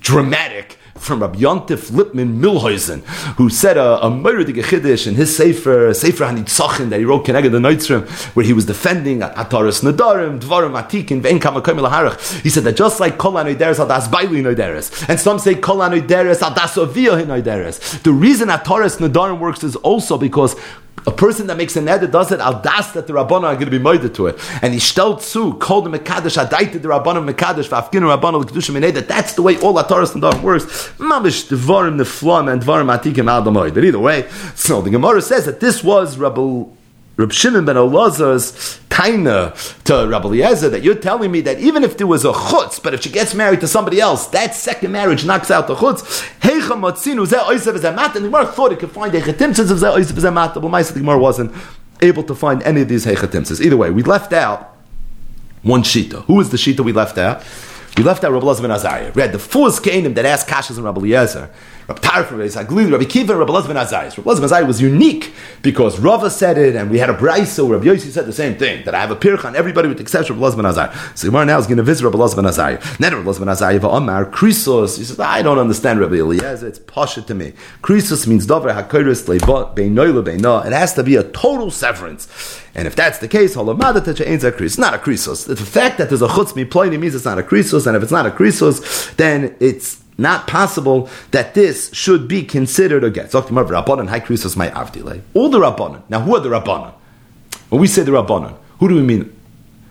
dramatic from Rabbi Yontif Lipman Mühlhausen, who said a, a murder Chiddush in his Sefer, Sefer Hanitzachin that he wrote Keneged the Noitzrim, where he was defending Ataris Nadarim, Dvarim Atikin, Vein Kamakoim Laharach. He said that just like Kol Anoideres Adas Baili Noideres, and some say Kol Anoideres Adas Avia Noideres. The reason Ataris Nadarim works is also because a person that makes a neder does it al das that the rabbana are going to be murdered to it, and he stellt zu called the mekadosh adaita the rabbana mekadosh v'afkinu rabbana l'kedushim neder. That's the way all Torah and Dvar works. Mamish dvarim neflam and dvarim atikim al either way, so the Gemara says that this was Rabbi Reb Shimon ben Elazar's taina to Rabbi Eliezer that you're telling me that even if there was a chutz, but if she gets married to somebody else, that second marriage knocks out the chutz. Heicha matzinu zeh oisav zemat, and the Gemara thought it could find heichatimtzes of zeh oisav zemat, but the Gemara wasn't able to find any of these heichatimtzes. Either way, we left out one shita. Who is the shita we left out? We left out Rabbi Elazar ben Azariah. We had the four Kainim that asked Kashas and Rabbi Eliezer. Rabbi Tarif, Rabbi Saglili, Rabbi Kiva, Rabbi Elazar ben Rabbi Elazar ben was unique because Rava said it, and we had a Brisa where Rabbi Yossi said the same thing, that I have a pirch on everybody with the exception of Rabbi ben So Gemara now is going to visit Rabbi Elazar ben Azariah. Then Rabbi Elazar ben Azariah, Omar, Krisos, he says, I don't understand Rabbi Eliezer, it's pasha to me. Krisos means Dover HaKoris Leibot, Beinoyle Beino. It has to be a total severance. And if that's the case, it's not a krisos. The fact that there's a chutz mi means it's not a krisos, and if it's not a krisos, then it's not possible that this should be considered a get. All the rabbanon. Now, who are the rabbanon? When we say the rabbanon, who do we mean?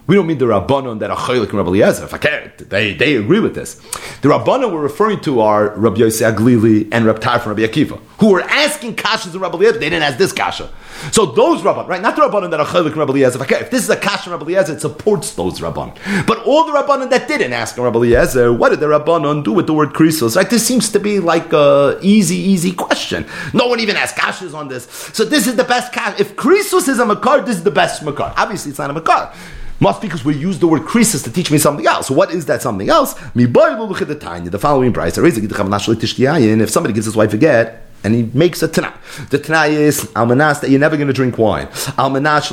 We don't mean the Rabbanon that are Chaylik and Rabbi Eliezer. If I care, they, they agree with this. The Rabbanon we're referring to are Rabbi Yossi HaGlili and Rabbi Tarfon Rabbi Akiva, who were asking Kashas and Rabbi Eliezer. They didn't ask this Kasha. So those Rabban, right? Not the Rabbanon that are Chaylik and Rabbi Eliezer. If, if this is a Kasha Rabbi Eliezer, it supports those Rabban. But all the Rabbanon that didn't ask Rabbi Eliezer, what did the Rabbanon do with the word Krisos? Right? This seems to be like a easy, easy question. No one even asked Kashas on this. So this is the best Kasha. If Krisos is a Makar, this is the best Makar. Obviously, it's not a Makar. Must because we use the word krisis to teach me something else. What is that something else? The following price. If somebody gives his wife a get, and he makes a tanah. The tanah is almanas that you're never going to drink wine. Almanas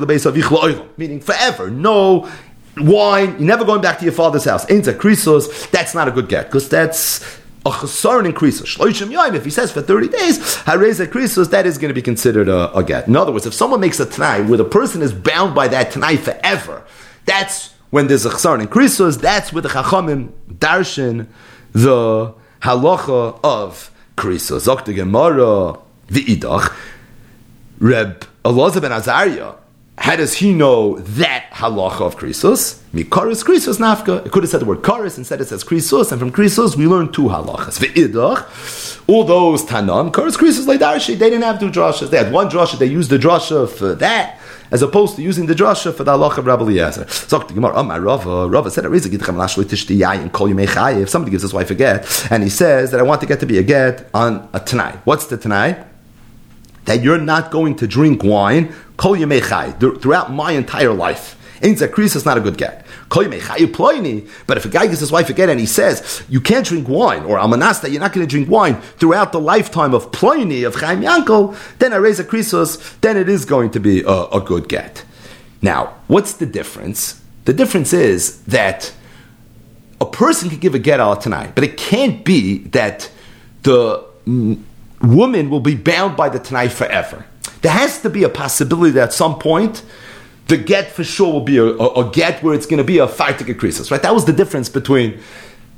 the base of meaning forever. No wine. You're never going back to your father's house. That's not a good get because that's a chesaron in krisos. Shloishim yoim, if he says for 30 days, hareza krisos, that is going to be considered a, a, get. In other words, if someone makes a tanai where the person is bound by that tanai forever, that's when there's a chesaron in krisos, that's where the chachamim darshan the halacha of krisos. Zok Gemara, the idach, Reb Elazar ben Azariah, how does he know that halacha of krisos? Mikaris krisos nafka. It could have said the word karis, instead it says krisos, and from krisos we learn two halachas. Ve'idach, all those tanam, karis krisos leidarshi, they didn't have two drashas. They had one drasha, they used the drasha for that, as opposed to using the drasha for the halacha of Rabbi Eliezer. So the Gemara, my Rava, Rava said, if somebody gives his wife a get, and he says that I want to get to be a get on a tanai. What's the tanai? That you're not going to drink wine Kol Yemei throughout my entire life. Ein Zakris is not a good get. But if a guy gives his wife a get and he says, you can't drink wine, or Almanasta, you're not going to drink wine throughout the lifetime of Ploini, of Chaim Yankel, then I raise a krisos, then it is going to be a, a good get. Now, what's the difference? The difference is that a person can give a get out tonight, but it can't be that the mm, woman will be bound by the tonight forever. There has to be a possibility that at some point the get for sure will be a, a, a get where it's going to be a to crisis, right? That was the difference between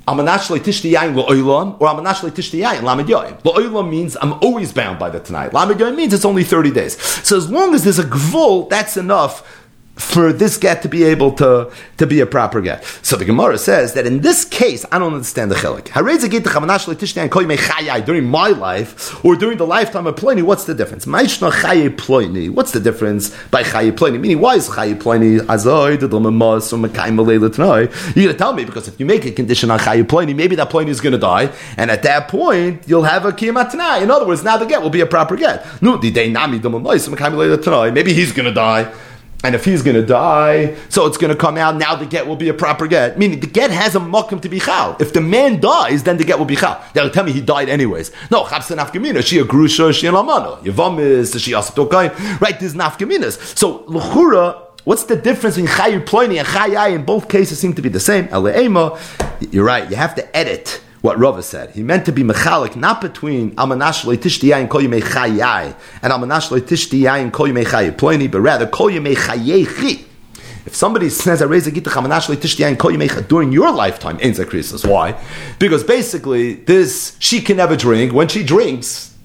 I'm a Amanash tishti yayin lo'olam or Amanash tishti yayin lamed yoyim. Lo'olam means I'm always bound by the tonight. Lamed yoyim means it's only 30 days. So as long as there's a gvul, that's enough for this get to be able to, to be a proper get. So the Gemara says that in this case, I don't understand the chelik. During my life, or during the lifetime of Pliny, what's the difference? What's the difference by Chaye Pliny? Meaning, why is Chaye Pliny You're going to tell me, because if you make a condition on Chaye Pliny, maybe that Pliny is going to die, and at that point, you'll have a Kiyamatana. In other words, now the get will be a proper get. Maybe he's going to die And if he's going to die, so it's going to come out. Now the get will be a proper get. Meaning the get has a makom to be chal. If the man dies, then the get will be chal. They'll tell me he died anyways. No, chapsa nafkamina. She a grusha, she a lamana. Yavamis, she asatokain. Right, there's nafkaminas. So luchura. What's the difference in chayu ploini and chayai? In both cases, seem to be the same. You're right. You have to edit what Rava said. He meant to be mechalik, not between almanash leitishti kol yimei chayai and almanash leitishti kol yimei chayai ploini, but rather kol yimei. If somebody says, I raise a gita chamanash leitishti kol yimei during your lifetime, ain't zakrisis. Why? Because basically, this, she can never drink. When she drinks,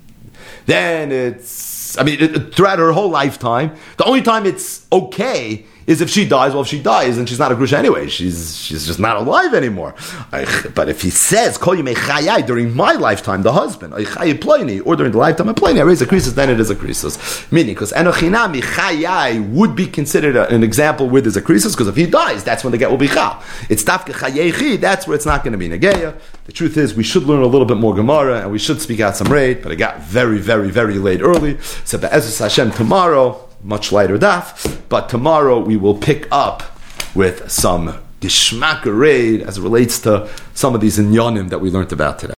then it's, I mean, throughout her whole lifetime, the only time it's okay is if she dies, well, if she dies, then she's not a grusha anyway. She's she's just not alive anymore. But if he says, Kol during my lifetime, the husband, chayyplaini, or during the lifetime of Pliny, I raise a krisis, then it is a krisis. Meaning, because Enochinami Chayai would be considered an example where there's a krisis, because if he dies, that's when the get will be Chal. It's Tafke Chayechi, that's where it's not going to be Negeya. The truth is, we should learn a little bit more Gemara, and we should speak out some raid, but it got very, very, very late early. So, Be'ezus Hashem tomorrow, much lighter daf. But tomorrow we will pick up with some gishmak as it relates to some of these inyanim that we learned about today.